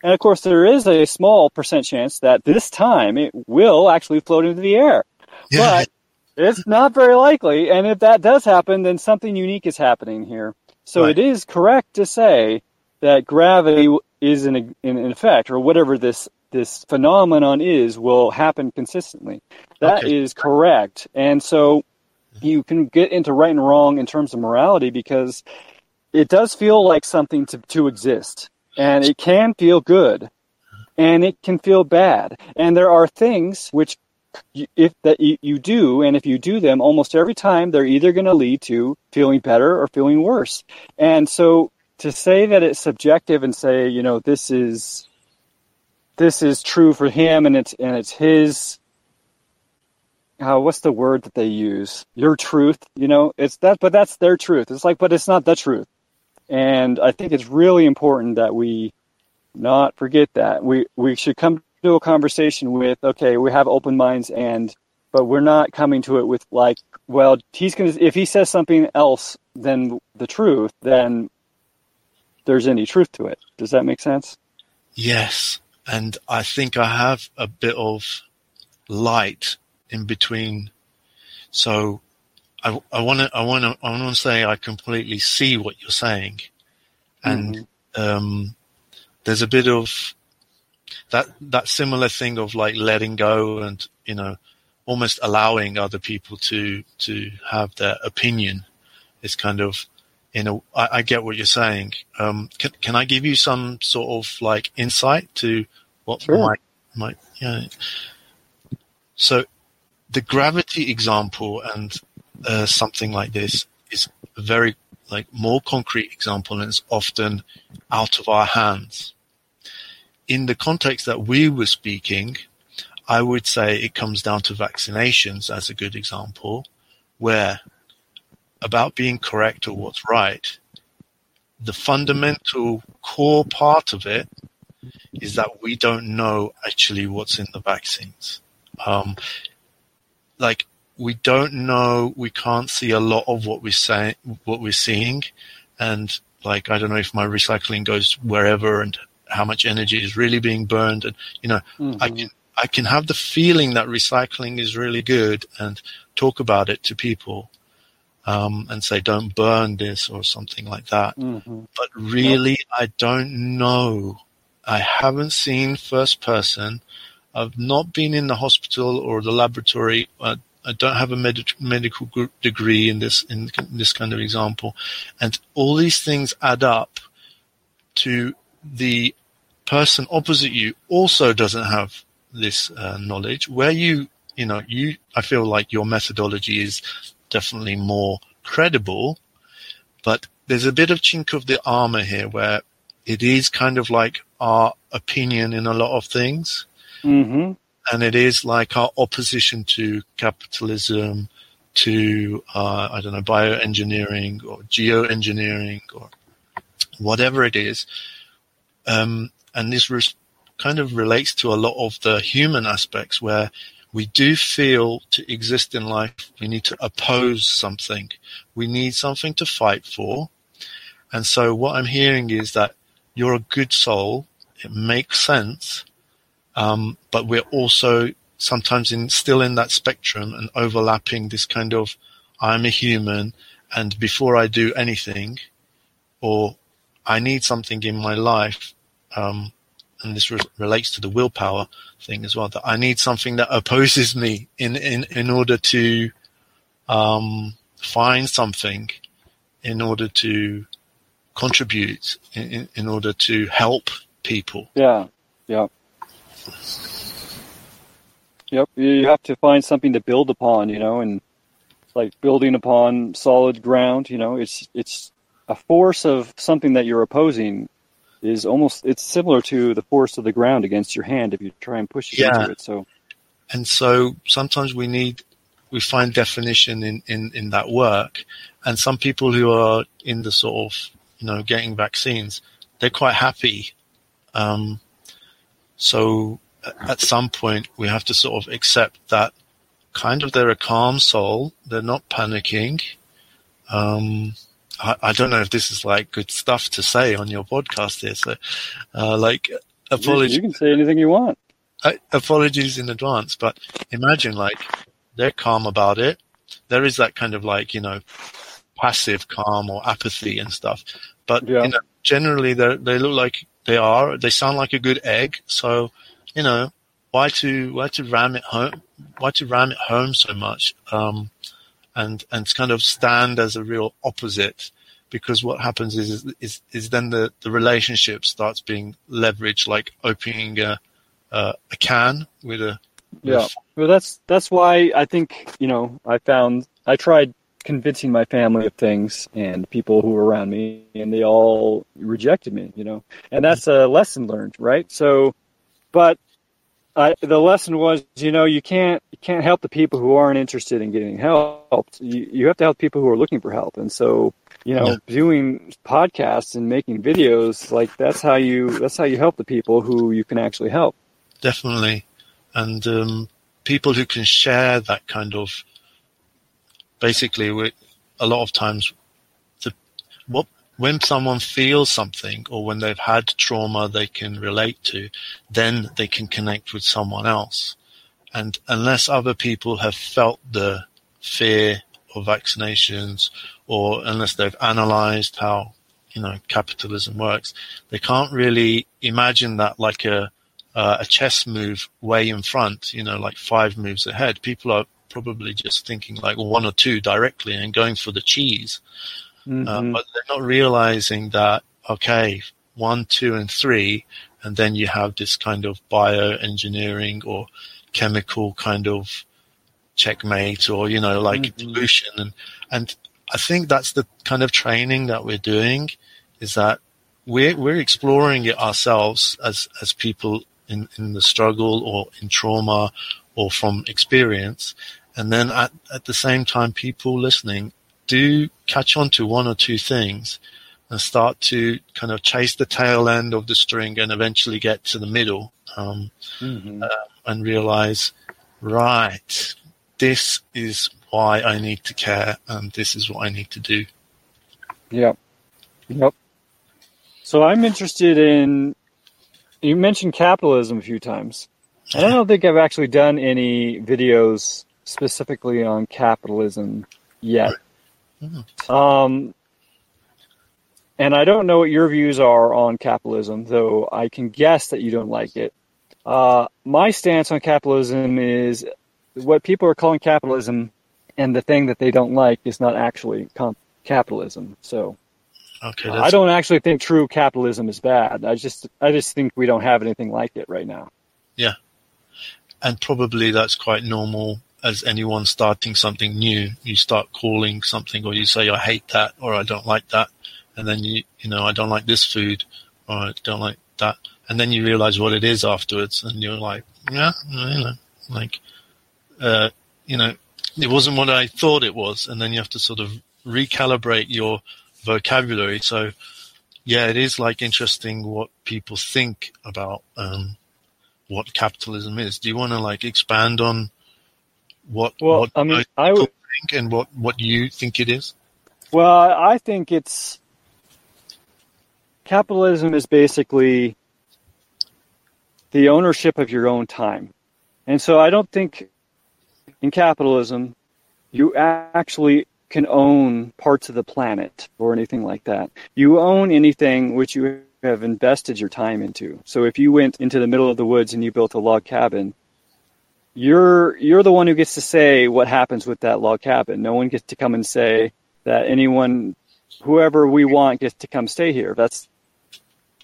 Speaker 1: And of course, there is a small percent chance that this time it will actually float into the air.
Speaker 2: Yeah.
Speaker 1: But it's not very likely. And if that does happen, then something unique is happening here. So
Speaker 2: Right.
Speaker 1: it is correct to say that gravity is in, in, in effect, or whatever this this phenomenon is, will happen consistently. That is
Speaker 2: Okay.
Speaker 1: correct. And so you can get into right and wrong in terms of morality because it does feel like something to, to exist. And it can feel good. And it can feel bad. And there are things which you- if that you, you do and if you do them almost every time they're either going to lead to feeling better or feeling worse and so to say that it's subjective and say you know this is this is true for him and it's and it's his uh, what's the word that they use? Your truth you know? It's that but that's their truth. It's like but it's not the truth. And i think it's really important that we not forget that. We we should come to a conversation with okay we have open minds and but we're not coming to it with like well he's going to if he says something else than the truth then there's any truth to it. Does that make sense?
Speaker 2: Yes, and I think I have a bit of light in between. So I want to I want to I want to say I completely see what you're saying, and um, there's a bit of that that similar thing of like letting go and you know almost allowing other people to to have their opinion. Is kind of you know I, I get what you're saying. Um, can can I give you some sort of like insight to what
Speaker 1: Sure.
Speaker 2: might might yeah. So the gravity example and uh, something like this is a very like more concrete example and it's often out of our hands. In the context that we were speaking, I would say it comes down to vaccinations as a good example, where about being correct or what's right, the fundamental core part of it is that we don't know actually what's in the vaccines. Um, like we don't know, we can't see a lot of what we're saying, what we're seeing, and like I don't know if my recycling goes wherever and how much energy is really being burned, and you know I
Speaker 1: Mhm.
Speaker 2: can I can have the feeling that recycling is really good and talk about it to people um, and say don't burn this or something like that.
Speaker 1: Mhm.
Speaker 2: But really, I don't know. I haven't seen first person. I've not been in the hospital or the laboratory. I, I don't have a med- medical gr- degree in this in this kind of example, and all these things add up to the person opposite you also doesn't have this uh, knowledge. Where you you know you I feel like your methodology is definitely more credible, but there's a bit of chink of the armor here where it is kind of like our opinion in a lot of things
Speaker 1: Mhm.
Speaker 2: and it is like our opposition to capitalism, to uh, I don't know bioengineering or geoengineering or whatever it is, um, and this res- kind of relates to a lot of the human aspects where we do feel to exist in life we need to oppose something, we need something to fight for, and so what I'm hearing is that you're a good soul. It makes sense. Um, but we're also sometimes in still in that spectrum and overlapping this kind of I'm a human and before I do anything or I need something in my life um, and this re- relates to the willpower thing as well that I need something that opposes me in in, in order to um, find something in order to contribute in, in, order to help people
Speaker 1: Yeah. Yep. Yep. You have to find something to build upon, you know, and like building upon solid ground, you know, it's it's a force of something that you're opposing is almost it's similar to the force of the ground against your hand if you try and push
Speaker 2: Yeah.
Speaker 1: against it. So
Speaker 2: and so sometimes we need we find definition in, in, in that work and some people who are in the sort of you know getting vaccines they're quite happy um, so at some point we have to sort of accept that kind of they're a calm soul they're not panicking Um, I, I, don't know if this is like good stuff to say on your podcast here. So, uh, like, apologies.
Speaker 1: You can say anything you want.
Speaker 2: I, apologies in advance, but imagine like they're calm about it. There is that kind of like, you know, passive calm or apathy and stuff. But, yeah. you know, generally they they look like they are, they sound like a good egg. So, you know, why to, why to ram it home, why to ram it home so much? Um, and and kind of stand as a real opposite because what happens is is is then the the relationship starts being leveraged like opening a a, a can with a
Speaker 1: yeah. well that's that's why i think you know i found i tried convincing my family of things and people who were around me and they all rejected me you know. And that's a lesson learned right? So but I, the lesson was, you know, you can't you can't help the people who aren't interested in getting helped. You, you have to help people who are looking for help. And so, you know, yeah. doing podcasts and making videos, like that's how you that's how you help the people who you can actually help.
Speaker 2: Definitely, and um, people who can share that kind of basically, we, a lot of times, the what when someone feels something or when they've had trauma they can relate to, then they can connect with someone else. And unless other people have felt the fear of vaccinations or unless they've analyzed how, you know, capitalism works, they can't really imagine that like a, uh, a chess move way in front, you know, like five moves ahead. People are probably just thinking like one or two directly and going for the cheese. Uh, mm-hmm. Uh, but they're not realizing that, okay, one, two, and three, and then you have this kind of bioengineering or chemical kind of checkmate or, you know, like mm-hmm. evolution. And, and I think that's the kind of training that we're doing is that we're, we're exploring it ourselves as, as people in, in the struggle or in trauma or from experience. And then at, at the same time, people listening do catch on to one or two things and start to kind of chase the tail end of the string and eventually get to the middle um, mm-hmm. uh, and realize, right, this is why I need to care and this is what I need to do.
Speaker 1: Yep. Yep. So I'm interested in, you mentioned capitalism a few times. I don't think I've actually done any videos specifically on capitalism yet. Um, and I don't know what your views are on capitalism, though I can guess that you don't like it. Uh, my stance on capitalism is what people are calling capitalism, and the thing that they don't like is not actually com- capitalism. So, okay, I don't actually think true capitalism is bad. I just, I just think we don't have anything like it right now.
Speaker 2: Yeah, and probably that's quite normal as anyone starting something new, you start calling something or you say, I hate that or I don't like that. And then you, you know, I don't like this food or I don't like that. And then you realize what it is afterwards and you're like, yeah, you know, like, uh, you know, it wasn't what I thought it was. And then you have to sort of recalibrate your vocabulary. So yeah, it is like interesting what people think about, um, what capitalism is. Do you want to like expand on what well, what I mean, I would think and what what you think it is.
Speaker 1: Well, I think it's capitalism is basically the ownership of your own time, and so I don't think in capitalism you actually can own parts of the planet or anything like that. You own anything which you have invested your time into. So if you went into the middle of the woods and you built a log cabin, you're you're the one who gets to say what happens with that log cabin. No one gets to come and say that anyone, whoever we want, gets to come stay here. That's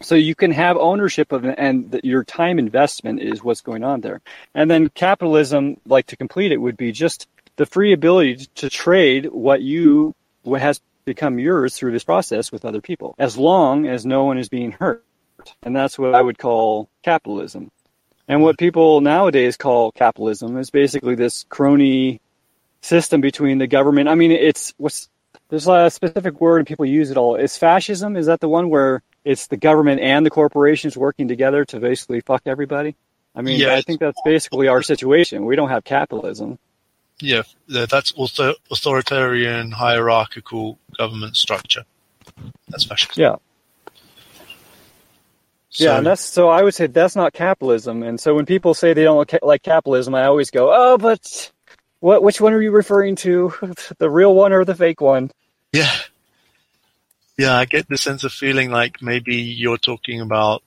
Speaker 1: so you can have ownership of and that your time investment is what's going on there. And then capitalism, like to complete it, would be just the free ability to trade what you what has become yours through this process with other people, as long as no one is being hurt. And that's what I would call capitalism. And what people nowadays call capitalism is basically this crony system between the government. I mean, it's what's there's a specific word and people use it all. Is fascism? Is that the one where it's the government and the corporations working together to basically fuck everybody? I mean, I think that's basically our situation. We don't have capitalism.
Speaker 2: yeah, that's also authoritarian hierarchical government structure. That's fascism.
Speaker 1: Yeah. So, yeah, and that's so. I would say that's not capitalism. And so when people say they don't like capitalism, I always go, "Oh, but what? Which one are you referring to? the real one or the fake one?"
Speaker 2: Yeah, yeah. I get the sense of feeling like maybe you're talking about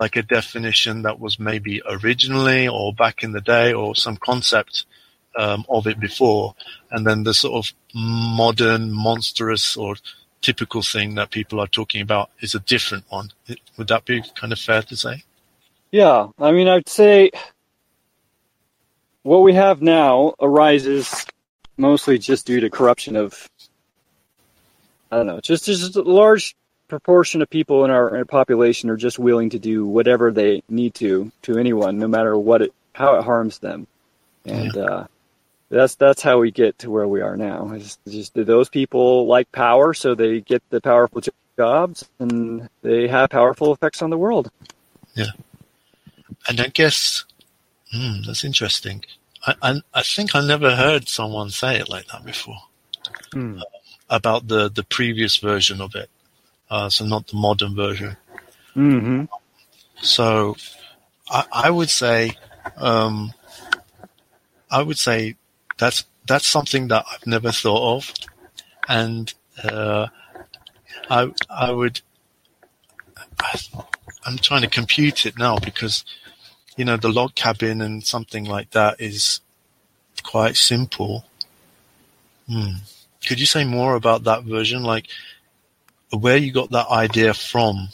Speaker 2: like a definition that was maybe originally or back in the day or some concept um, of it before, and then the sort of modern, monstrous, or typical thing that people are talking about is a different one. Would that be kind of fair to say?
Speaker 1: Yeah, I mean, I'd say what we have now arises mostly just due to corruption of, I don't know, just just a large proportion of people in our, in our population are just willing to do whatever they need to to anyone, no matter what it how it harms them, and yeah. uh, that's that's how we get to where we are now. It's just those people like power, so they get the powerful jobs, and they have powerful effects on the world.
Speaker 2: Yeah, and I guess hmm, that's interesting. I, I, I think I never heard someone say it like that before hmm. uh, about the the previous version of it. Uh, so not the modern version.
Speaker 1: Mm-hmm.
Speaker 2: So I, I would say um, I would say that's that's something that I've never thought of, and uh, I I would I, I'm trying to compute it now because you know the log cabin and something like that is quite simple. Hmm. Could you say more about that version, like where you got that idea from,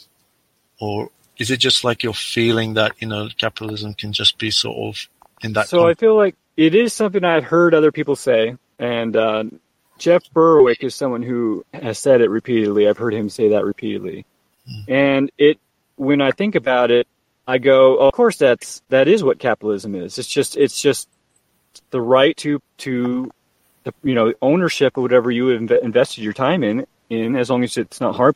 Speaker 2: or is it just like you're feeling that you know capitalism can just be sort of in that?
Speaker 1: So I feel like it is something I've heard other people say, and uh, Jeff Berwick is someone who has said it repeatedly. I've heard him say that repeatedly, and it. When I think about it, I go, oh, of course, that's that is what capitalism is. It's just it's just the right to to the, you know ownership of whatever you have invested your time in in as long as it's not harm.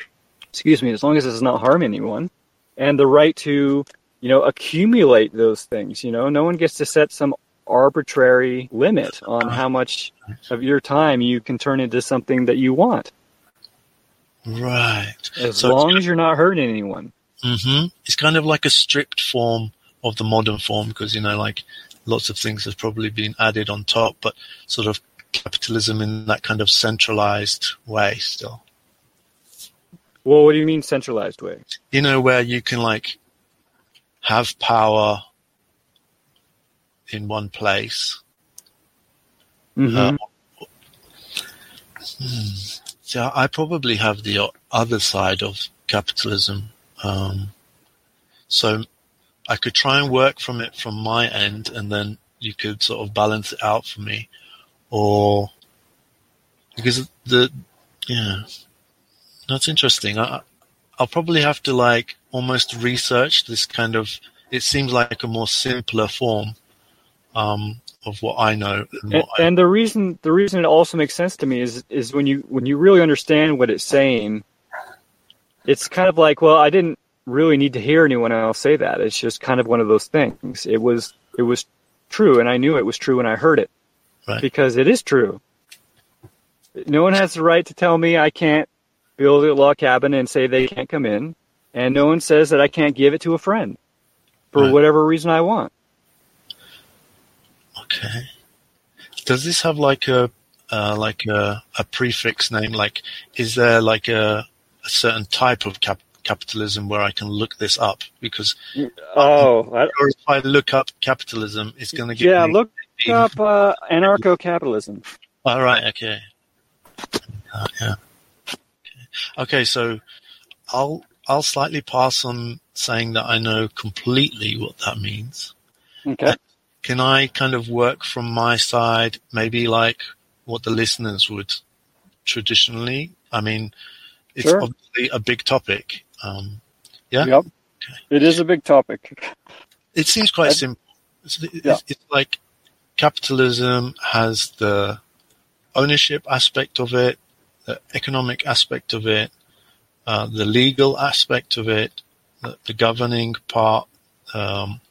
Speaker 1: Excuse me, as long as it's not harm anyone, and the right to you know accumulate those things. You know, no one gets to set some arbitrary limit on how much of your time you can turn into something that you want.
Speaker 2: Right.
Speaker 1: As so long as you're not hurting anyone.
Speaker 2: Mm-hmm. It's kind of like a stripped form of the modern form because, you know, like lots of things have probably been added on top, but sort of capitalism in that kind of centralized way still.
Speaker 1: Well, what do you mean centralized way?
Speaker 2: You know, where you can like have power in one place.
Speaker 1: Mm-hmm. Uh,
Speaker 2: so I probably have the other side of capitalism. Um, so I could try and work from it from my end, and then you could sort of balance it out for me, or because the yeah, that's interesting. I I'll probably have to like almost research this kind of. It seems like a more simpler form um, of what I know.
Speaker 1: And, and, I, and, the reason the reason it also makes sense to me is is when you when you really understand what it's saying, it's kind of like, well, I didn't really need to hear anyone else say that. It's just kind of one of those things. It was it was true, and I knew it was true when I heard it
Speaker 2: right.
Speaker 1: because it is true. No one has the right to tell me I can't build a log cabin and say they can't come in, and no one says that I can't give it to a friend for right. whatever reason I want.
Speaker 2: Okay. Does this have like a uh, like a, a prefix name? Like, is there like a, a certain type of cap- capitalism where I can look this up? Because
Speaker 1: oh, I,
Speaker 2: if I look up capitalism, it's going to get
Speaker 1: yeah. look up uh, anarcho-capitalism.
Speaker 2: All right. Okay. Uh, yeah. Okay. okay. So I'll I'll slightly pass on saying that I know completely what that means.
Speaker 1: Okay
Speaker 2: can I kind of work from my side, maybe like what the listeners would traditionally? I mean, it's sure. obviously a big topic. Um, yeah.
Speaker 1: Yep. Okay. It is a big topic.
Speaker 2: It seems quite I, simple. It's, yeah. it's like capitalism has the ownership aspect of it, the economic aspect of it, uh, the legal aspect of it, the, the governing part, um,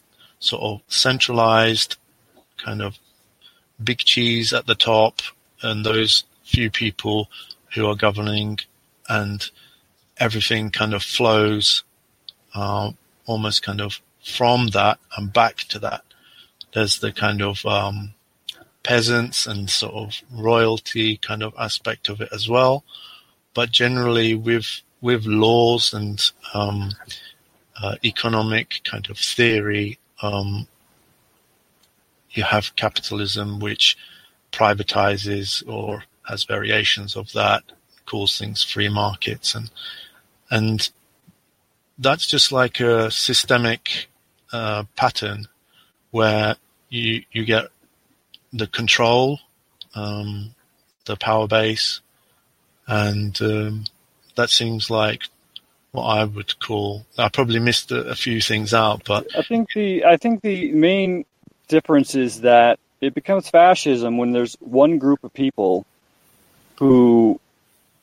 Speaker 2: sort of centralized kind of big cheese at the top and those few people who are governing and everything kind of flows uh, almost kind of from that and back to that. There's the kind of um, peasants and sort of royalty kind of aspect of it as well. But generally, with with laws and um, uh, economic kind of theory, um, you have capitalism which privatizes or has variations of that, calls things free markets, and and that's just like a systemic uh, pattern where you you get the control, um, the power base, and um, that seems like what I would call. I probably missed a, a, few things out, but
Speaker 1: I think the I think the main difference is that it becomes fascism when there's one group of people who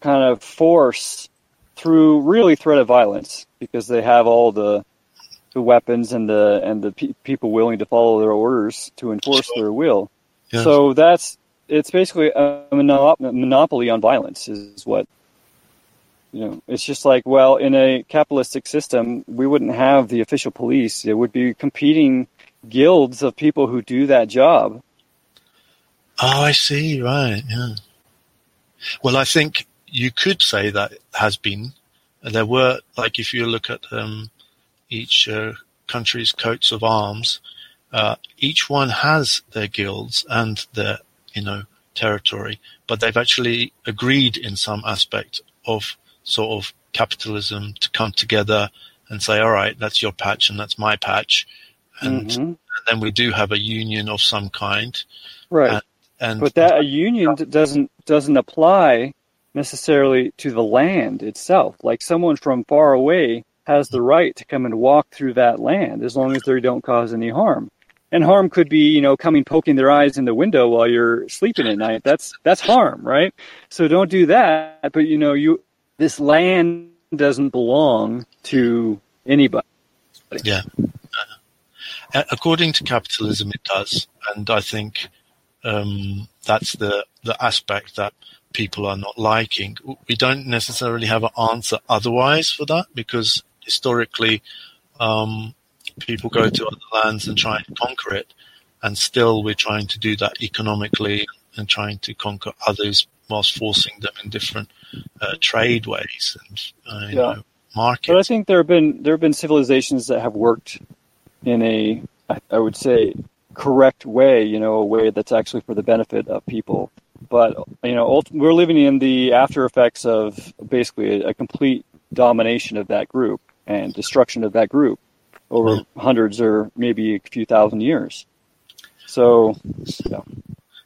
Speaker 1: kind of force through really threat of violence because they have all the the weapons and the and the pe- people willing to follow their orders to enforce their will. Yes. So that's it's basically a monopoly on violence is what you know. It's just like well, in a capitalistic system, we wouldn't have the official police. It would be competing guilds of people who do that job.
Speaker 2: Oh, I see. Right. Yeah. Well, I think you could say that has been. There were, like, if you look at um, each uh, country's coats of arms, uh, each one has their guilds and their, you know, territory, but they've actually agreed in some aspect of sort of capitalism to come together and say, all right, that's your patch and that's my patch. And, mm-hmm. then we do have a union of some kind.
Speaker 1: Right. And, and but that a union doesn't doesn't apply necessarily to the land itself. Like someone from far away has the right to come and walk through that land as long as they don't cause any harm. And harm could be, you know, coming poking their eyes in the window while you're sleeping at night. That's that's harm, right? So don't do that. But you know, you this land doesn't belong to anybody.
Speaker 2: Yeah. Uh, according to capitalism, it does, and I think um, that's the the aspect that people are not liking. We don't necessarily have an answer otherwise for that because historically, um, people go to other lands and try and conquer it, and still we're trying to do that economically and trying to conquer others whilst forcing them in different uh, trade ways and uh, yeah. know, markets.
Speaker 1: But I think there have been there have been civilizations that have worked in a I would say correct way, you know, a way that's actually for the benefit of people. But you know, we're living in the after effects of basically a, a complete domination of that group and destruction of that group over mm. hundreds or maybe a few thousand years. So, yeah.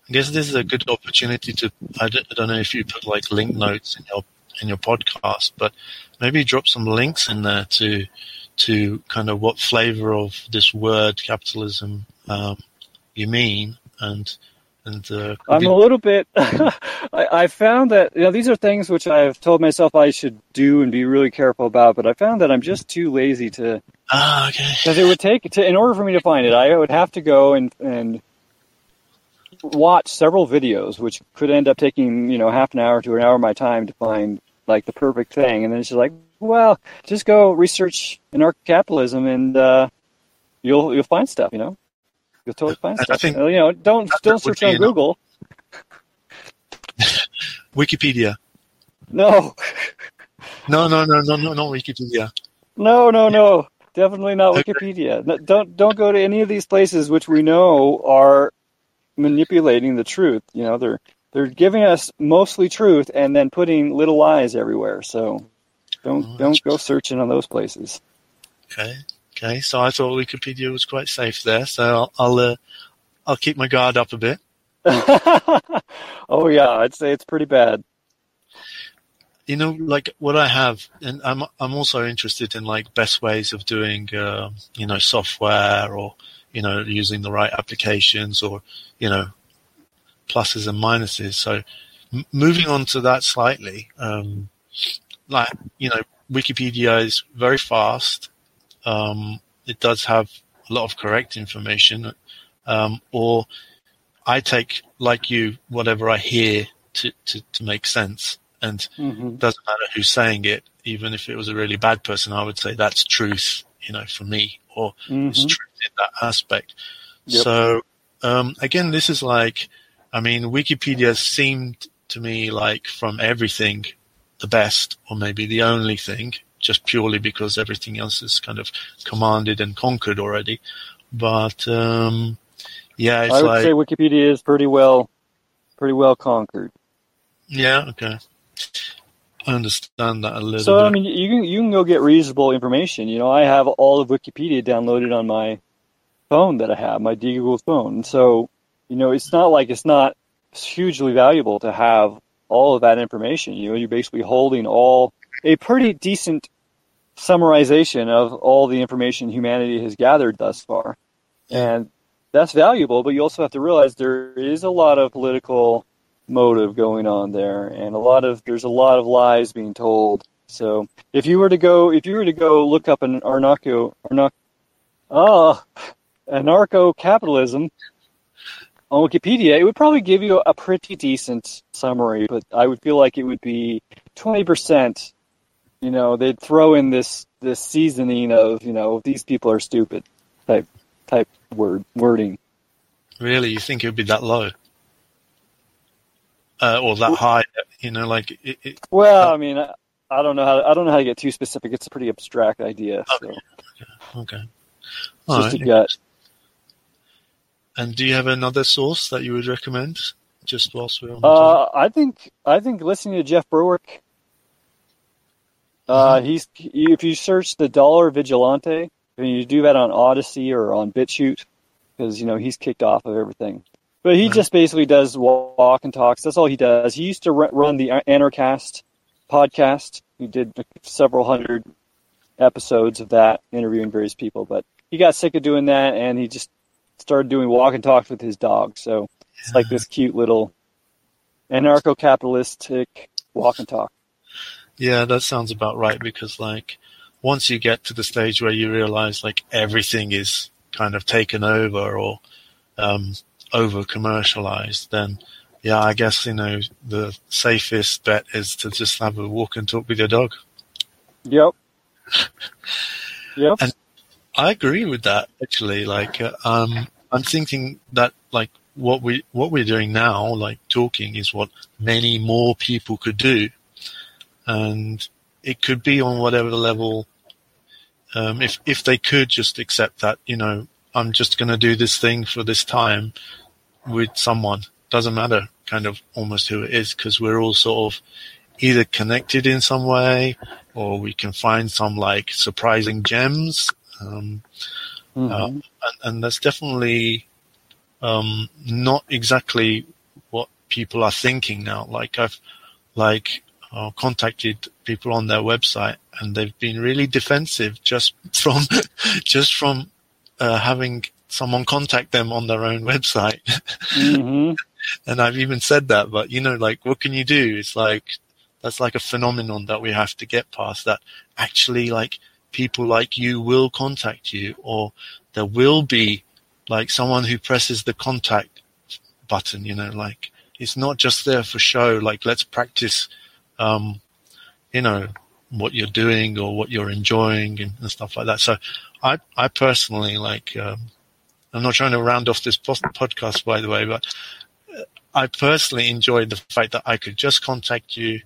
Speaker 2: I guess this is a good opportunity to. I don't, I don't, know if you put like link notes in your in your podcast, but maybe drop some links in there to to kind of what flavor of this word capitalism um, you mean, and and uh,
Speaker 1: I'm a little bit. I, I, found that you know these are things which I've told myself I should do and be really careful about, but I found that I'm just too lazy to.
Speaker 2: Ah, okay.
Speaker 1: Because it would take to in order for me to find it, I would have to go and and watch several videos, which could end up taking you know half an hour to an hour of my time to find like the perfect thing, and then she's like, well, just go research anarcho-capitalism and uh, you'll you'll find stuff, you know. You'll totally find stuff. I think you know, don't don't search on Google.
Speaker 2: Wikipedia.
Speaker 1: No.
Speaker 2: no, no, no, no, no, not Wikipedia.
Speaker 1: No, no, no. Definitely not Wikipedia. No, don't don't go to any of these places which we know are manipulating the truth. You know, they're they're giving us mostly truth and then putting little lies everywhere. So don't oh, don't go searching on those places.
Speaker 2: Okay. Okay, so I thought Wikipedia was quite safe there, so I'll I'll, uh, I'll keep my guard up a bit.
Speaker 1: oh yeah, I'd say it's pretty bad.
Speaker 2: You know, like what I have, and I'm I'm also interested in like best ways of doing, uh, you know, software or you know using the right applications or you know pluses and minuses. So m- moving on to that slightly, um, like you know, Wikipedia is very fast um, it does have a lot of correct information, um, or I take like you whatever I hear to to, to make sense, and
Speaker 1: Mm-hmm.
Speaker 2: doesn't matter who's saying it. Even if it was a really bad person, I would say that's truth, you know, for me, or it's
Speaker 1: Mhm.
Speaker 2: truth in that aspect.
Speaker 1: Yep.
Speaker 2: So um, again, this is like, I mean, Wikipedia seemed to me like from everything the best, or maybe the only thing, just purely because everything else is kind of commanded and conquered already. But um, yeah, it's
Speaker 1: I would
Speaker 2: like
Speaker 1: say Wikipedia is pretty well, pretty well conquered.
Speaker 2: yeah, okay. I understand that a little
Speaker 1: So
Speaker 2: bit.
Speaker 1: I mean, you can you can go get reasonable information. You know, I have all of Wikipedia downloaded on my phone that I have, my Google phone. And so, you know, it's not like it's not hugely valuable to have all of that information. You know, you're basically holding all a pretty decent summarization of all the information humanity has gathered thus far, and that's valuable. But you also have to realize there is a lot of political motive going on there, and a lot of there's a lot of lies being told. So if you were to go, if you were to go look up an anarcho, anarch, ah, anarcho capitalism on Wikipedia, it would probably give you a pretty decent summary. But I would feel like it would be twenty percent. You know, they'd throw in this this seasoning of you know these people are stupid type type word wording.
Speaker 2: Really, you think it would be that low? Uh, or that high? You know, like it, it,
Speaker 1: Well, I mean, I, I don't know how I don't know how to get too specific. It's a pretty abstract idea. So
Speaker 2: okay.
Speaker 1: it's
Speaker 2: All
Speaker 1: just
Speaker 2: right.
Speaker 1: a gut.
Speaker 2: And do you have another source that you would recommend? Just whilst we're on the
Speaker 1: Uh. I think I think listening to Jeff Berwick. Uh, he's if you search the Dollar Vigilante, and you do that on Odysee or on BitChute, because you know he's kicked off of everything. But he
Speaker 2: Right.
Speaker 1: just basically does walk and talks. That's all he does. He used to run the Anarchast podcast. He did several hundred episodes of that, interviewing various people. But he got sick of doing that, and he just started doing walk and talks with his dog. So it's like this cute little anarcho-capitalistic walk and talk.
Speaker 2: Yeah, that sounds about right because like once you get to the stage where you realize like everything is kind of taken over or um, over commercialized, then yeah, I guess you know the safest bet is to just have a walk and talk with your dog.
Speaker 1: Yep. Yep.
Speaker 2: And- I agree with that actually. Like, uh, um, I'm thinking that like what we what we're doing now, like talking, is what many more people could do, and it could be on whatever level. Um, if if they could just accept that, you know, I'm just going to do this thing for this time with someone. Doesn't matter, kind of almost who it is, because we're all sort of either connected in some way, or we can find some like surprising gems. Um,
Speaker 1: Mhm.
Speaker 2: uh, and, and that's definitely um, not exactly what people are thinking now. Like I've like uh, contacted people on their website, and they've been really defensive just from just from uh, having someone contact them on their own website.
Speaker 1: Mhm.
Speaker 2: and I've even said that, but you know, like, what can you do? It's like, that's like a phenomenon that we have to get past that actually like people like you will contact you or there will be like someone who presses the contact button, you know, like it's not just there for show. Like let's practice, um, you know, what you're doing or what you're enjoying and, and stuff like that. So I, I personally like, um, I'm not trying to round off this podcast, by the way, but uh, I personally enjoyed the fact that I could just contact you.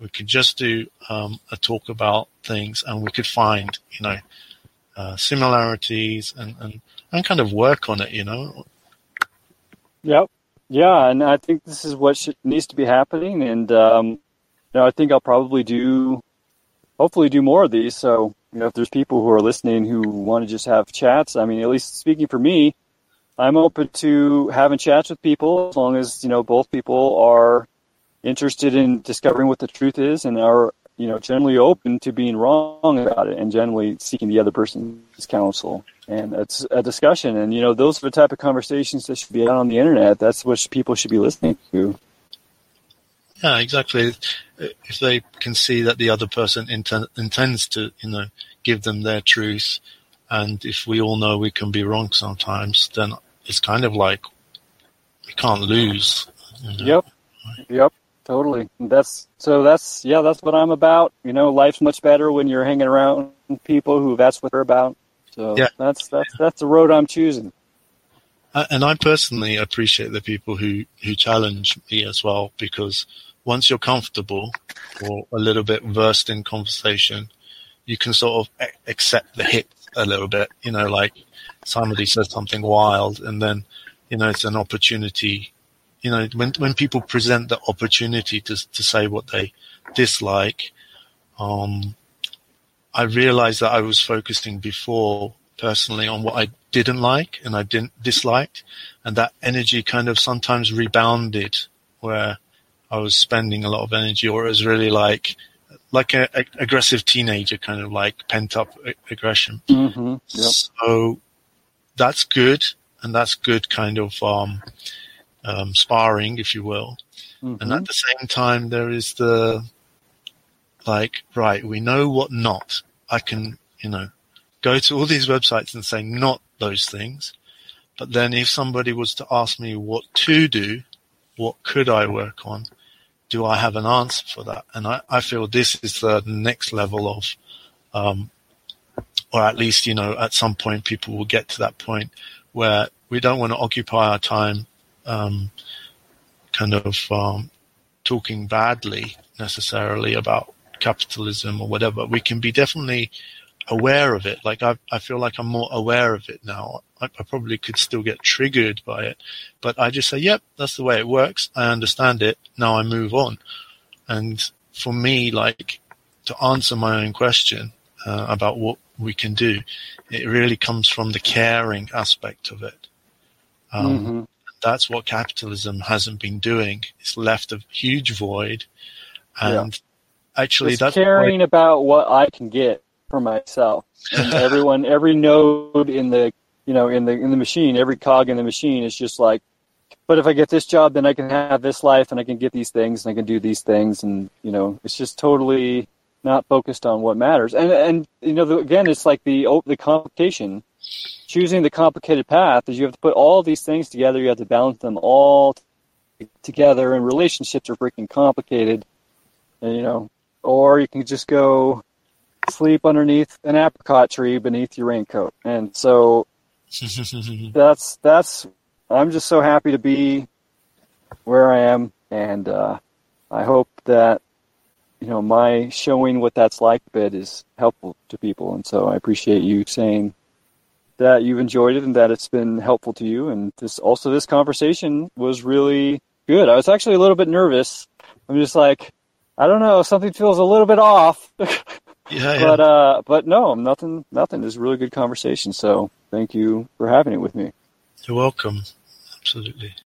Speaker 2: We could just do um, a talk about things, and we could find, you know, uh, similarities and, and and kind of work on it. You know,
Speaker 1: Yep. Yeah, and I think this is what should, needs to be happening, and um, you know, I think I'll probably do, hopefully, do more of these. So, you know, if there's people who are listening who want to just have chats, I mean, at least speaking for me, I'm open to having chats with people as long as you know both people are interested in discovering what the truth is and are you know generally open to being wrong about it and generally seeking the other person's counsel. And it's a discussion and you know those are the type of conversations that should be out on the internet. That's what people should be listening to
Speaker 2: yeah, exactly. If they can see that the other person inten- intends to, you know, give them their truth, and if we all know we can be wrong sometimes, then it's kind of like we can't lose.
Speaker 1: You know? Yep. Yep. Totally. That's so. That's yeah. That's what I'm about. You know, life's much better when you're hanging around people who that's what they're about. So yeah. that's that's that's the road I'm choosing.
Speaker 2: Uh, and I personally appreciate the people who who challenge me as well because once you're comfortable or a little bit versed in conversation, you can sort of accept the hit a little bit. You know, like somebody says something wild, and then you know it's an opportunity you know, when when people present the opportunity to to say what they dislike, um, I realized that I was focusing before personally on what I didn't like and I didn't dislike, and that energy kind of sometimes rebounded where I was spending a lot of energy, or it was really like like a, a aggressive teenager, kind of like pent up aggression.
Speaker 1: Mm-hmm. Yep.
Speaker 2: So that's good, and that's good kind of um, um, sparring, if you will. Mm-hmm. And at the same time, there is the like, right, we know what not. I can, you know, go to all these websites and say not those things. But then if somebody was to ask me what to do, what could I work on? Do I have an answer for that? And I, I feel this is the next level of, um, or at least, you know, at some point people will get to that point where we don't want to occupy our time um, kind of um, talking badly necessarily about capitalism or whatever. We can be definitely aware of it. Like I, I feel like I'm more aware of it now. I, I, probably could still get triggered by it, but I just say, "Yep, that's the way it works. I understand it. Now I move on." And for me, like to answer my own question uh, about what we can do, it really comes from the caring aspect of it. Um, mm-hmm that's what capitalism hasn't been doing. It's left a huge void, and yeah. actually,
Speaker 1: it's
Speaker 2: that's
Speaker 1: caring about what I can get for myself. And everyone, every node in the you know in the in the machine, every cog in the machine is just like, but if I get this job, then I can have this life, and I can get these things, and I can do these things, and you know, it's just totally not focused on what matters. And and you know, the, again, it's like the the complication choosing the complicated path is you have to put all these things together. You have to balance them all t- together, and relationships are freaking complicated. And, you know, or you can just go sleep underneath an apricot tree beneath your raincoat. And so that's that's. I'm just so happy to be where I am, and uh, I hope that you know my showing what that's like a bit is helpful to people. And so I appreciate you saying that you've enjoyed it and that it's been helpful to you. And this also this conversation was really good. I was actually a little bit nervous. I'm just like, I don't know, something feels a little bit off.
Speaker 2: yeah, yeah.
Speaker 1: But uh, but no, nothing, nothing. It's a really good conversation. So thank you for having it with me.
Speaker 2: You're welcome. Absolutely.